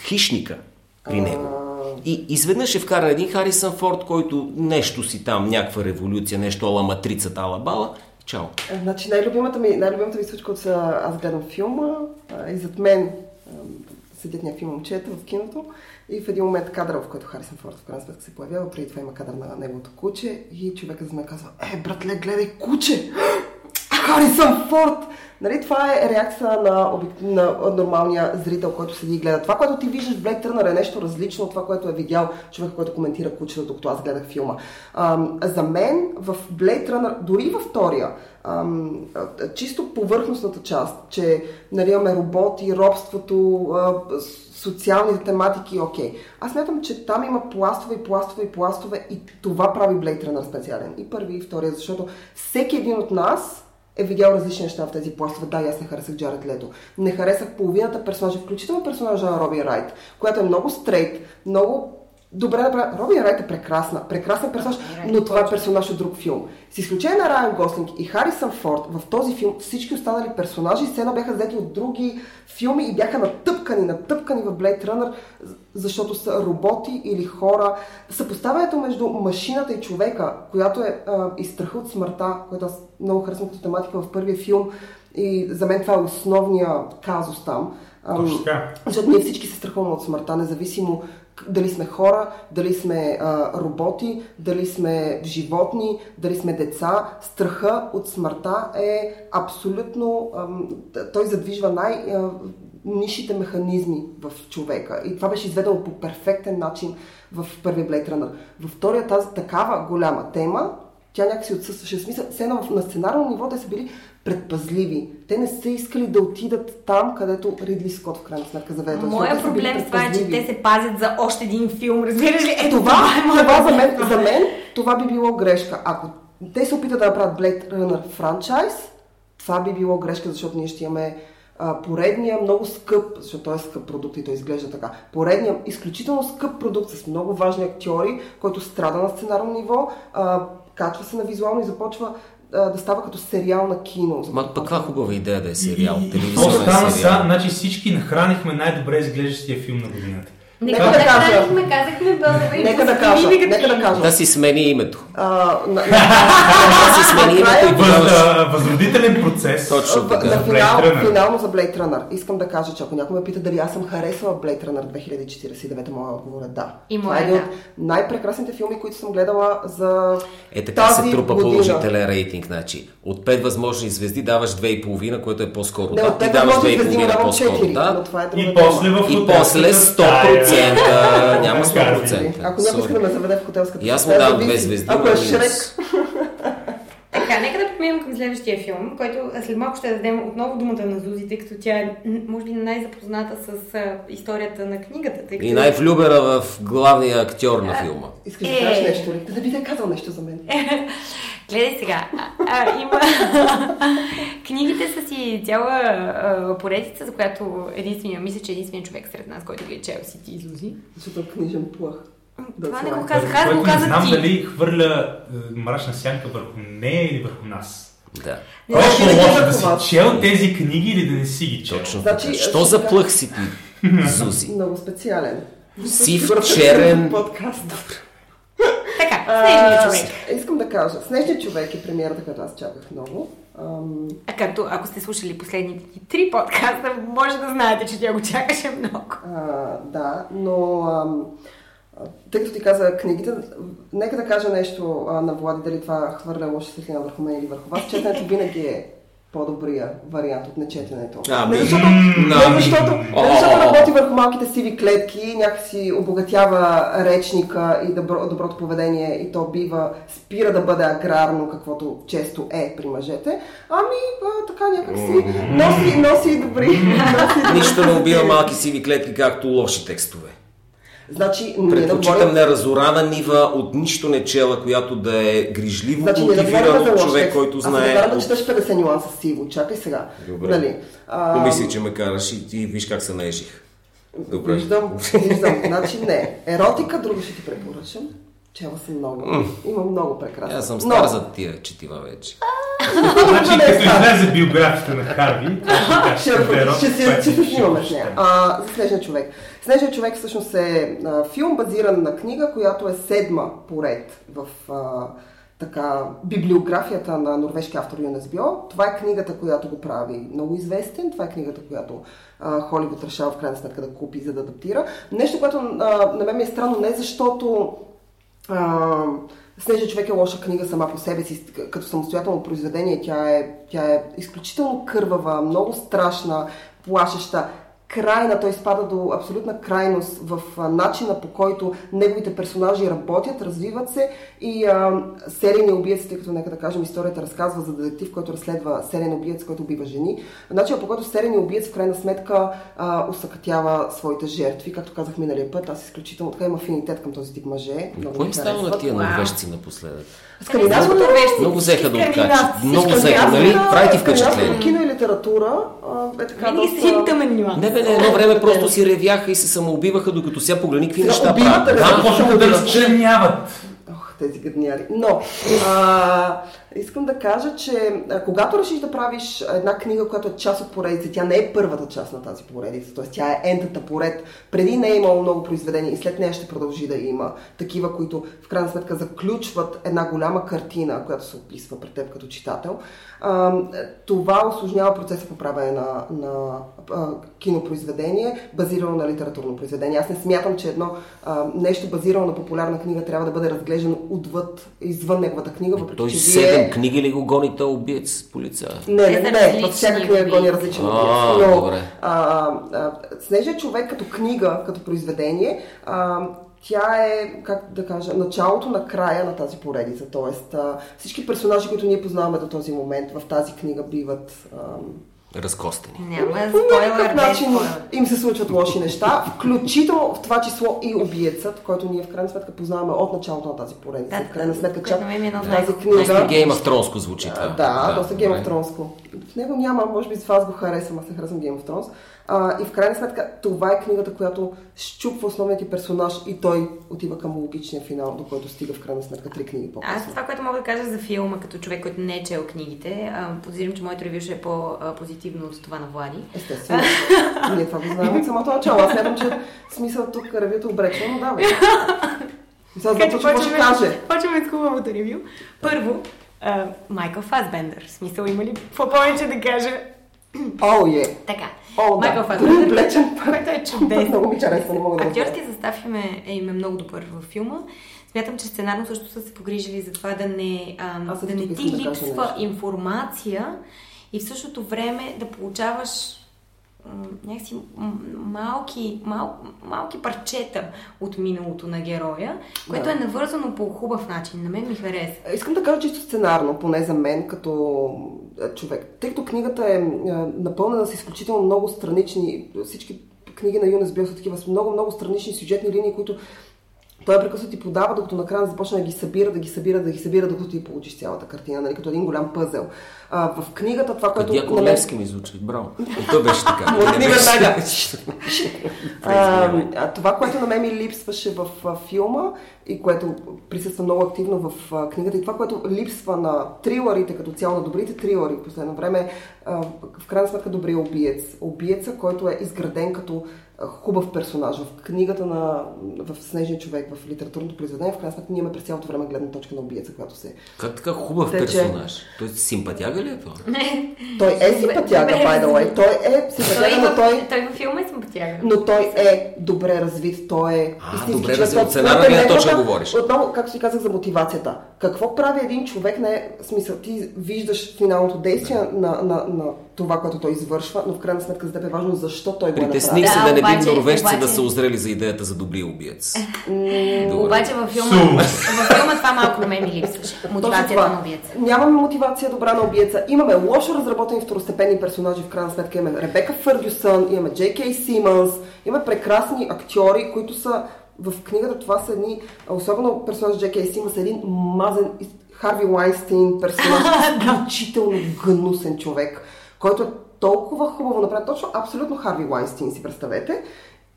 Speaker 4: хищника при него. И изведнъж е вкаран един Харисън Форд, който нещо си там, някаква революция, нещо ала матрицата, ала бала. Чао.
Speaker 2: Е, Значи най-любимата ми, най-любимата ми случка от аз гледам филма и зад мен седят някакви момчета в киното и в един момент кадъра, в който Харисън Форд в крайна сметка се появява, преди това има кадър на неговото куче и човека за мен казва, е, братле, гледай куче! Харисън Форд! Нали, това е реакция на, на нормалния зрител, който седи и гледа. Това, което ти виждаш в Blade Runner е нещо различно от това, което е видял човек, който коментира кучета, докато аз гледах филма. Ам, за мен в Blade Runner, дори във втория, ам, чисто повърхностната част, че нали, имаме роботи, робството, социалните тематики, окей. Аз смятам, че там има пластове и пластове и пластове и това прави Blade Runner специален. И първи и втория, защото всеки един от нас е видял различни неща в тези пластове. Да, и аз не харесах Джаред Лето. Не харесах половината персонажи, включително персонажа на Робин Райт, която е много стрейт, много добре направена. Робин Райт е прекрасна, прекрасен персонаж, но това е персонаж от друг филм. С изключение на Райан Гослинг и Харисън Форд, в този филм всички останали персонажи едно бяха взети от други филми и бяха натъпкани, натъпкани в Blade Runner, защото са роботи или хора. Съпоставянето между машината и човека, която е а, и страха от смъртта, което аз много харесвам като тематика в първия филм, и за мен това е основния казус там. Ам,
Speaker 1: Точно така.
Speaker 2: защото ние всички се страхуваме от смъртта, независимо дали сме хора, дали сме а, роботи, дали сме животни, дали сме деца. Страха от смъртта е абсолютно... Ам, той задвижва най... нишите механизми в човека. И това беше изведено по перфектен начин в първия Blade Runner. Във втория тази такава голяма тема, тя някакси отсъстваше. Смисъл, все на сценарно ниво те са били предпазливи. Те не са искали да отидат там, където Ридли Скот в крайна сметка заведе.
Speaker 3: Моя проблем с това е, че те се пазят за още един филм. Разбираш ли? Ето
Speaker 2: Това,
Speaker 3: това е
Speaker 2: това за, мен, за мен това би било грешка. Ако те се опитат да направят Blade Runner франчайз, това би било грешка, защото ние ще имаме а, поредния много скъп, защото той е скъп продукт и той изглежда така, поредния изключително скъп продукт с много важни актьори, който страда на сценарно ниво, а, качва се на визуално и започва а, да става като сериал на кино.
Speaker 4: Ма пък каква хубава идея да е сериал.
Speaker 1: И- и- какво стана са, значи всички нахранихме най-добре изглеждащия филм на годината.
Speaker 3: Нека
Speaker 2: Нека
Speaker 3: да
Speaker 2: да кажа.
Speaker 3: казахме, казахме Бълдове.
Speaker 2: Нека да кажа, нека да кажа.
Speaker 4: Да си смени името.
Speaker 2: А, на, на,
Speaker 4: Да си смени името
Speaker 1: Въз, възродителен процес.
Speaker 4: Точно така.
Speaker 2: На финал, финално за Blade Runner. Искам да кажа, че ако някой ме пита дали аз съм харесала Blade Runner 2049, моят отговор е да.
Speaker 3: И
Speaker 2: Това
Speaker 3: моя
Speaker 2: е един
Speaker 3: да.
Speaker 2: от най-прекрасните филми, които съм гледала за
Speaker 4: Е така
Speaker 2: тази
Speaker 4: се трупа
Speaker 2: година.
Speaker 4: положителен рейтинг. Значи, от 5 възможни звезди даваш 2,5, което е по-скоро
Speaker 2: Не,
Speaker 4: да.
Speaker 2: от
Speaker 4: Ти
Speaker 2: пет
Speaker 4: даваш
Speaker 2: възможни звезди му
Speaker 4: 2,5
Speaker 2: давам
Speaker 4: по-скоро
Speaker 2: 4, но
Speaker 4: да.
Speaker 2: това е
Speaker 1: И после в
Speaker 4: И после
Speaker 1: стая.
Speaker 4: 100%. Няма
Speaker 1: Така,
Speaker 4: 100%.
Speaker 2: Ако някой иска да ме заведе в хотелската
Speaker 4: И аз му давам две звезди.
Speaker 2: Ако е Шрек.
Speaker 3: Така, нека да преминем към следващия филм, който след малко ще дадем отново думата на Зузи, тъй като тя е, може би, най-запозната с а, историята на книгата. Тъй като...
Speaker 4: И най-влюбена в главния актьор на филма.
Speaker 2: искаш да
Speaker 3: Е.
Speaker 2: кажеш нещо ли? Да би те казал нещо за мен.
Speaker 3: Гледай сега. А, а, има... Книгите са си цяла а, поредица, за която единствения, мисля, че единственият човек сред нас, който ги е чел си ти, Зузи.
Speaker 2: Защото е книжен плах.
Speaker 3: Това не го казах, аз го
Speaker 1: не
Speaker 3: казах
Speaker 1: знам
Speaker 3: ти.
Speaker 1: дали хвърля е, мрачна сянка върху нея или върху нас.
Speaker 4: Да.
Speaker 3: Не
Speaker 1: е по-лошо
Speaker 2: върху
Speaker 1: да си чел тези книги или да не си ги чел?
Speaker 4: Точно
Speaker 2: Значи,
Speaker 4: така. Що за плъх си ти, Зузи?
Speaker 2: Много специален.
Speaker 4: Сив, черен.
Speaker 2: Подкаст.
Speaker 3: Снежният човек.
Speaker 2: А, Искам да кажа, Снежният човек е премиерата, която аз чаках много. Ам,
Speaker 3: А както, ако сте слушали последните три подкаста, може да знаете, че тя го чакаше много.
Speaker 2: а, да, но ам, Тъй като ти каза книгите, нека да кажа нещо а, на Влади, дали това хвърля лоша светлина върху мен или върху вас. Четенето винаги е по-добрия вариант от нечетенето.
Speaker 4: А,
Speaker 2: не защото, не защото, не защото работи върху малките сиви клетки, някакси обогатява речника и добро, доброто поведение и то бива, спира да бъде аграрно, каквото често е при мъжете. Ами, а, така някакси носи, носи добри.
Speaker 4: Нищо не убива малки сиви клетки, както лоши текстове.
Speaker 2: Значи, да
Speaker 4: Предпочитам
Speaker 2: говорим...
Speaker 4: неразорана нива от нищо не чела, която да е грижливо
Speaker 2: Значи, ние да
Speaker 4: от човек,
Speaker 2: текст.
Speaker 4: който
Speaker 2: Аз не
Speaker 4: знае...
Speaker 2: да четеш 50 нюанса сиво. Чакай сега.
Speaker 4: Добре.
Speaker 2: Нали? А,
Speaker 4: Помислих, че ме караш и ти виж как се наежих. Добре.
Speaker 2: Виждам, виждам. Значи не. Еротика, друго ще ти препоръчам. Чела съм много. Има много прекрасно.
Speaker 4: Аз съм
Speaker 2: Но-
Speaker 4: стар за тия четива вече.
Speaker 1: Значи, като излезе биографията на Харви,
Speaker 2: Ще, се снимаме с нея. За Снежния човек. Снежния човек всъщност е а, филм базиран на книга, която е седма поред в а, така, библиографията на норвежки автор Юнес Био. Това е книгата, която го прави много известен. Това е книгата, която а, Холивуд решава в крайна сметка да купи, за да адаптира. Нещо, което а, на мен ми е странно не защото а, Снежен човек е лоша книга сама по себе си, като самостоятелно произведение. Тя е, тя е изключително кървава, много страшна, плашеща, крайна. Той спада до абсолютна крайност в а, начина по който неговите персонажи работят, развиват се и а, серийни убиец, тъй като нека да кажем, историята разказва за детектив, който разследва серийен убиец, който убива жени. Начинът по който серийният убиец в крайна сметка а, усъкътява своите жертви, както казах миналия път. Аз изключително така имам афинитет към този тип мъже.
Speaker 4: Какво
Speaker 2: ми
Speaker 4: им става на тия норвежци напоследък?
Speaker 2: Скандинавското
Speaker 4: Много взеха да откачат. Много взеха, нали? Прави ти впечатление.
Speaker 2: Кино и литература е така доста...
Speaker 3: нюанс.
Speaker 4: Не не, едно време просто си ревяха и се самоубиваха, докато сега погледни какви неща правят. Да,
Speaker 1: Започнаха да разчленяват.
Speaker 2: Ох, тези гадняри. Но, а, Искам да кажа, че а, когато решиш да правиш една книга, която е част от поредица, тя не е първата част на тази поредица, т.е. тя е ентата поред. Преди не е имало много произведения и след нея ще продължи да има такива, които в крайна сметка заключват една голяма картина, която се описва пред теб като читател. А, това осложнява процеса по правене на, на а, кинопроизведение, базирано на литературно произведение. Аз не смятам, че едно а, нещо базирано на популярна книга трябва да бъде разглеждано отвъд, извън неговата книга, е,
Speaker 4: въпреки
Speaker 2: че вие 7 е.
Speaker 4: книги ли го гоните убиец полица?
Speaker 2: Не, не, не,
Speaker 3: не
Speaker 2: във всяка книга гони различен убиец. Но,
Speaker 4: добре.
Speaker 2: а, а, Снежен човек като книга, като произведение, а, тя е, как да кажа, началото на края на тази поредица. Тоест, а, всички персонажи, които ние познаваме до този момент в тази книга, биват. А,
Speaker 4: Разкостени.
Speaker 3: Няма
Speaker 2: по
Speaker 3: спойлер,
Speaker 2: някакъв начин
Speaker 3: спойлер.
Speaker 2: им се случват лоши неща, включително в това число и убиецът, който ние в крайна сметка познаваме от началото на тази поредица.
Speaker 3: Да,
Speaker 2: в крайна сметка, чак
Speaker 3: е
Speaker 2: в тази
Speaker 3: най-хубавите.
Speaker 4: Доста
Speaker 2: книга...
Speaker 4: Гейм of Thrones звучи това.
Speaker 2: Да, доста Game of. Thrones. В него няма, може би с вас го харесвам, аз не харесвам Game of Thrones. А, и в крайна сметка това е книгата, която щупва основният ти персонаж и той отива към логичния финал, до който стига в крайна сметка три книги
Speaker 3: Аз
Speaker 2: по-късно.
Speaker 3: това, което мога да кажа за филма, като човек, който не е чел книгите, подозирам, че моето ревю ще е по-позитивно от това на Влади.
Speaker 2: Естествено. Ние това го знаем от самото начало. Аз смятам, че смисъл тук ревюто обречено, но давай. Сега знам
Speaker 3: че
Speaker 2: ще каже.
Speaker 3: почваме с хубавото ревю. Първо, Майкъл Фасбендър. В смисъл има ли какво повече да кажа?
Speaker 2: О, е.
Speaker 3: Така.
Speaker 2: О,
Speaker 3: Майкъл
Speaker 2: да.
Speaker 3: Фасбендър,
Speaker 2: Облечен.
Speaker 3: който е чудесен.
Speaker 2: Много ми харесва, не мога да го
Speaker 3: Актьорският състав им е, е, им е много добър във филма. Смятам, че сценарно също са се погрижили за това да не, ам, да не ти
Speaker 2: да
Speaker 3: липсва
Speaker 2: нещо.
Speaker 3: информация и в същото време да получаваш някакси малки, мал, малки парчета от миналото на героя, което
Speaker 2: Да.
Speaker 3: е навързано по хубав начин. На мен ми хареса.
Speaker 2: Искам да кажа чисто сценарно, поне за мен, като е, човек. Тъй като книгата е, е напълнена с изключително много странични, всички книги на Юнес Бил са такива с много, много странични сюжетни линии, които той прекъснато ти подава, докато накрая започне да ги събира, да ги събира, да ги събира, докато ти получиш цялата картина, нали, като един голям пъзел. А, в книгата това, което... Мен-
Speaker 4: Левски ми звучи, браво. И то беше така. Беше-
Speaker 2: веднага. А,
Speaker 4: Извинявай.
Speaker 2: а, това, което на мен ми липсваше в филма и което присъства много активно в книгата и това, което липсва на трилърите като цяло, на добрите трилъри в последно време, в крайна сметка добрия убиец. Убиеца, който е изграден като хубав персонаж. В книгата на в Снежния човек, в литературното произведение, в крайна сметка ние имаме през цялото време гледна точка на убиеца, която се...
Speaker 4: Как така хубав
Speaker 2: Тече.
Speaker 4: персонаж? Той симпатяга ли е това?
Speaker 2: Той е симпатяга, by the way. Той е
Speaker 3: Той,
Speaker 2: симпатяга, но той...
Speaker 3: той във филма е симпатяга.
Speaker 2: Но той е добре развит, той е
Speaker 4: А, добре развит.
Speaker 2: Той- той е
Speaker 4: гледна точка
Speaker 2: неговата-
Speaker 4: говориш.
Speaker 2: Отново, както си казах за мотивацията. Какво прави един човек, не е смисъл, ти виждаш финалното действие на, на, на това, което той извършва, но в крайна сметка за теб е важно защо той го е
Speaker 4: Притесних
Speaker 2: направил.
Speaker 4: се
Speaker 3: Да,
Speaker 4: да не би
Speaker 3: обаче-
Speaker 4: норвежци да
Speaker 3: обаче-
Speaker 4: са озрели за идеята за добри убиец. Добре.
Speaker 3: Обаче във филма, във филма това малко на мен ми липсваше. Мотивацията на убиеца.
Speaker 2: Нямаме мотивация добра на убиеца. Имаме лошо разработени второстепенни персонажи. В крайна сметка имаме Ребека Фъргюсън, имаме Джей Кей Симънс, имаме прекрасни актьори, които са в книгата. Това са едни, особено персонаж Джей Кей Симънс, е един мазен Харви Лайнстин, персонаж, изключително гнусен човек, който е толкова хубаво направен. Точно абсолютно Харви Лайнстин си представете.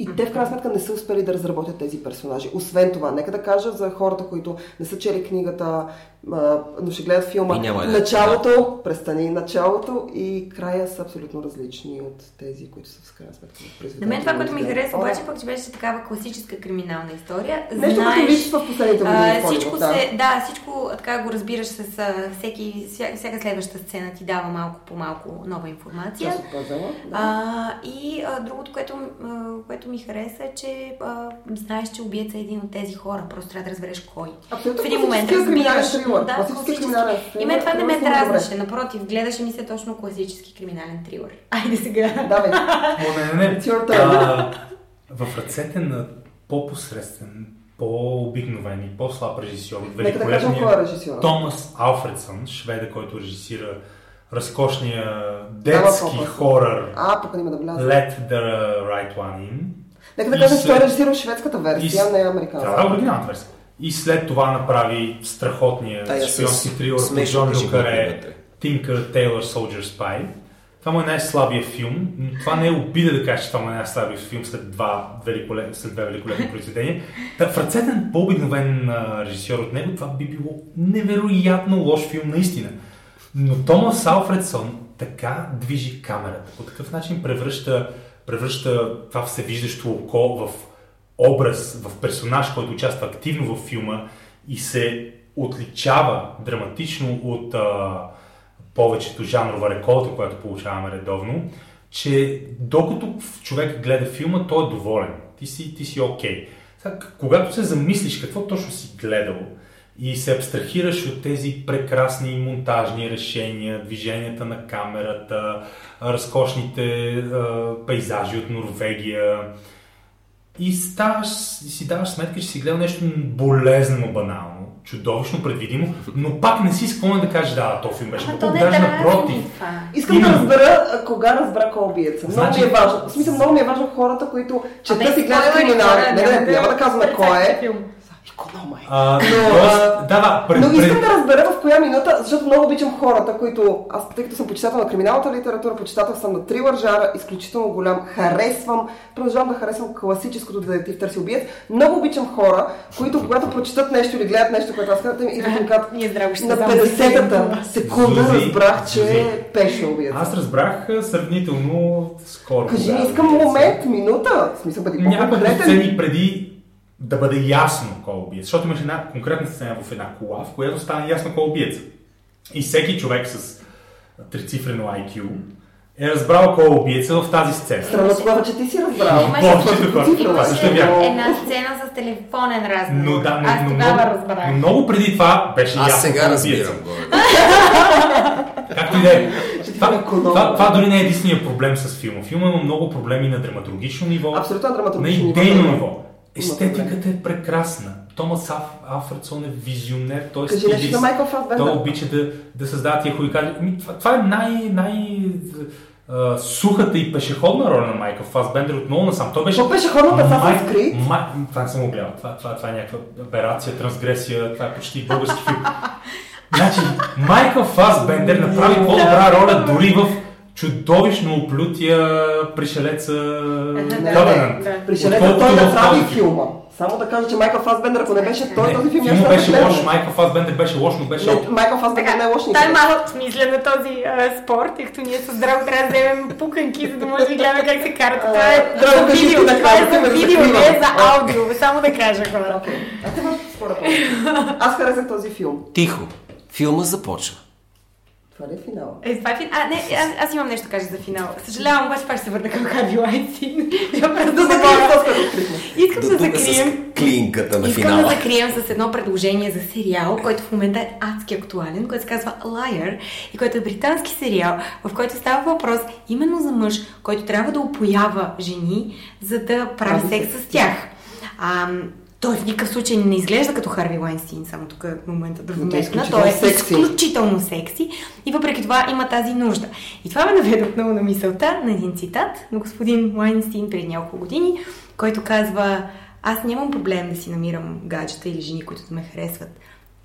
Speaker 2: И те в крайна сметка не са успели да разработят тези персонажи. Освен това, нека да кажа за хората, които не са чели книгата, но ще гледат филма.
Speaker 4: Няма да-
Speaker 2: началото, престани, началото и края са абсолютно различни от тези, които са в крайна сметка в
Speaker 3: На мен това, което ми
Speaker 2: Да.
Speaker 3: хареса, обаче пък, че беше такава класическа криминална история.
Speaker 2: Нещо,
Speaker 3: Знаеш,
Speaker 2: което липсва в последните години.
Speaker 3: а, всичко
Speaker 2: да.
Speaker 3: се, да, всичко така го разбираш с а, всеки, вся- всяка следваща сцена ти дава малко по малко нова информация.
Speaker 2: Да.
Speaker 3: А, и а, другото, което, а, което ми хареса е, че а, знаеш, че убиеца е един от тези хора. Просто трябва да разбереш кой.
Speaker 2: Абсолютно
Speaker 3: в един момент разбираш. Да,
Speaker 2: Класически
Speaker 3: класически.
Speaker 2: криминален
Speaker 3: И мен това не ме дразнаше. Напротив, гледаше ми се точно класически криминален трилър. Айде сега.
Speaker 2: Да, бе.
Speaker 1: О, не, не, не. А, в ръцете на по-посредствен, по-обикновен и по-слаб режисьор, от
Speaker 2: Нека да кажем кой е
Speaker 1: великолепния
Speaker 2: режисьора.
Speaker 1: Томас Алфредсън, шведа, който режисира разкошния детски хорър. Let the Right One In.
Speaker 2: Нека да
Speaker 1: И
Speaker 2: кажем, че той е
Speaker 1: след-
Speaker 2: режисирал шведската
Speaker 1: И
Speaker 2: версия,
Speaker 1: с-
Speaker 2: не
Speaker 1: Това е
Speaker 2: американска.
Speaker 1: оригиналната версия. И след това направи страхотния
Speaker 4: Тая с
Speaker 1: шпионски трилър по
Speaker 4: смешните
Speaker 1: Джон Люкаре. Tinker Tailor Soldier Spy. Това му е най-слабия филм, но това не е обида да кажа, че това му е най-слабия филм след, два великолепни, след две великолепни произведения. Та, в ръцете на по-обикновен режисьор от него това би било невероятно лош филм наистина. Но Томас Алфредсон така движи камерата, по такъв начин превръща, превръща това всевиждащо око в образ, в персонаж, който участва активно в филма и се отличава драматично от а, повечето жанрова реколта, която получаваме редовно, че докато човек гледа филма, той е доволен. Ти си, ти си окей. Сега, когато се замислиш какво точно си гледал и се абстрахираш от тези прекрасни монтажни решения, движенията на камерата, разкошните а, пейзажи от Норвегия, и ставаш, си даваш сметка, че си гледал нещо болезнено банално, чудовищно предвидимо, но пак не си склонен да кажеш, да, то филм беше
Speaker 3: Ама
Speaker 1: много, даже
Speaker 3: дразни
Speaker 1: напротив.
Speaker 3: това.
Speaker 2: Искам да
Speaker 1: Именно.
Speaker 2: разбера а, кога разбра кой е убиеца. Много
Speaker 1: Значи-
Speaker 2: ми е важно. В смисъл, много ми е важно хората, които четат и гледат
Speaker 3: хора,
Speaker 2: Не, не, не, няма да казваме кой е. Иконома е.
Speaker 1: А,
Speaker 2: Но, а,
Speaker 1: да, да, пред,
Speaker 2: Но искам
Speaker 1: пред,
Speaker 2: да разбера в коя минута, защото много обичам хората, които, аз тъй като съм почитател на криминалната литература, почитател съм на трилър жара, изключително голям, харесвам, продължавам да харесвам класическото детектив търси убиец. Много обичам хора, които когато прочитат нещо или гледат нещо, което аз казвам, и да ми казват, на
Speaker 3: само
Speaker 2: 50-та секунда
Speaker 1: Зузи,
Speaker 2: разбрах, че
Speaker 1: Зузи.
Speaker 2: пеше убиец.
Speaker 1: аз разбрах сравнително скоро.
Speaker 2: Кажи
Speaker 1: е
Speaker 2: искам момент, минута, в смисъл бъди
Speaker 1: Няколко преди да бъде ясно кой е убиец. Защото имаше една конкретна сцена в една кола, в която стана ясно кой е убиец. И всеки човек с трицифрено IQ е разбрал кой е убиеца в тази сцена.
Speaker 2: Странно тогава, че ти си разбрал.
Speaker 3: Имаше-
Speaker 1: Това е
Speaker 3: една сцена с телефонен разговор.
Speaker 1: Но да, но,
Speaker 3: Аз
Speaker 1: но,
Speaker 3: тогава разбрах.
Speaker 1: но много преди това беше ясно.
Speaker 4: Аз сега
Speaker 1: е
Speaker 4: разбирам.
Speaker 1: Както и да е. Това, това, това дори не е единствения проблем с филма. Филма има много проблеми на драматургично ниво,
Speaker 2: Абсолютно
Speaker 1: на
Speaker 2: драматургично
Speaker 1: идейно ниво. Естетиката е прекрасна. Томас Аф, Алфредсон е визионер, той е стилист. Той обича да, да създава тия хубави кадри. Ами, Това, това е най, най сухата и пешеходна роля на Майкъл Фасбендер отново насам. Той беше...
Speaker 2: То пешеходната Assassin's Creed?
Speaker 1: Май... Това не съм го гледал. Това, това, това е някаква аберация, трансгресия. Това е почти български филм. Значи, Майкъл Фасбендер направи по-добра роля дори в чудовищно оплютия пришелеца
Speaker 3: да.
Speaker 2: Пришелеца той направи филма. Само да кажа, че Майкъл Фасбендер, ако не беше той,
Speaker 1: Не,
Speaker 2: този филм да
Speaker 1: беше лош, Майкъл Фасбендер беше лош, но беше
Speaker 2: Не, Майкъл Фасбендер не е лош
Speaker 3: Той
Speaker 2: никъде.
Speaker 3: малко мисля на този а, спорт, тъй като ние с Драго трябва да вземем пуканки, за да може да гледаме как се карат. Това е
Speaker 2: Драго,
Speaker 3: за
Speaker 2: кажи ти да
Speaker 3: това е
Speaker 2: кажа,
Speaker 3: за видео, не е за аудио, само да кажа хора.
Speaker 2: А. Аз харесах този филм.
Speaker 4: Тихо. Филма започва.
Speaker 2: Това ли е финала?
Speaker 3: Е, това е фин... А, не, аз, аз имам нещо да кажа за финала. Съжалявам, обаче пак ще се върна към. Я просто
Speaker 2: Да открихме.
Speaker 3: Искам да закрием
Speaker 4: клинката на
Speaker 3: Искам да закрием с едно предложение за сериал, който в момента е адски актуален, който се казва Liar и който е британски сериал, в който става въпрос именно за мъж, който трябва да опоява жени, за да прави секс. с тях. А, той в никакъв случай не изглежда като Харви Лайнстин, само тук е момента да
Speaker 2: е
Speaker 3: вметна. Той е
Speaker 2: секси.
Speaker 3: изключително секси и въпреки това има тази нужда. И това ме наведе отново на мисълта на един цитат на господин Лайнстин преди няколко години, който казва аз нямам проблем да си намирам гаджета или жени, които да ме харесват.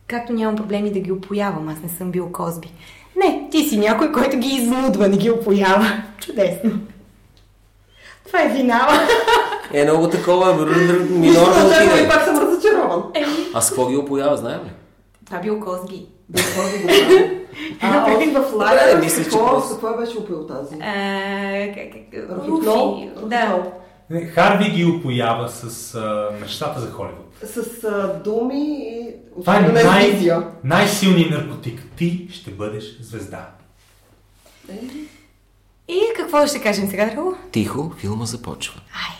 Speaker 3: Както нямам проблеми да ги опоявам, аз не съм бил Козби. Не, ти си някой, който ги изнудва, не ги опоява. Чудесно. Това е финала.
Speaker 4: Е много такова минорно
Speaker 2: да очаквам и
Speaker 4: отиде.
Speaker 2: пак съм разочарован.
Speaker 4: А с какво ги опоява, знаем ли?
Speaker 3: Това бил.
Speaker 2: Да, това ви го. А, в
Speaker 4: Да,
Speaker 2: лайера,
Speaker 4: мисля, че
Speaker 2: какво,
Speaker 4: просто-
Speaker 2: с какво беше опил тази? Рохипнол?
Speaker 3: Руфи. Да.
Speaker 1: Харви ги опоява с а, нещата за Холивуд.
Speaker 2: С а, думи и...
Speaker 1: Това е най- най-силният наркотик. Ти ще бъдеш звезда.
Speaker 3: И какво ще кажем сега, Драго?
Speaker 4: Тихо, филма започва.
Speaker 3: Ай,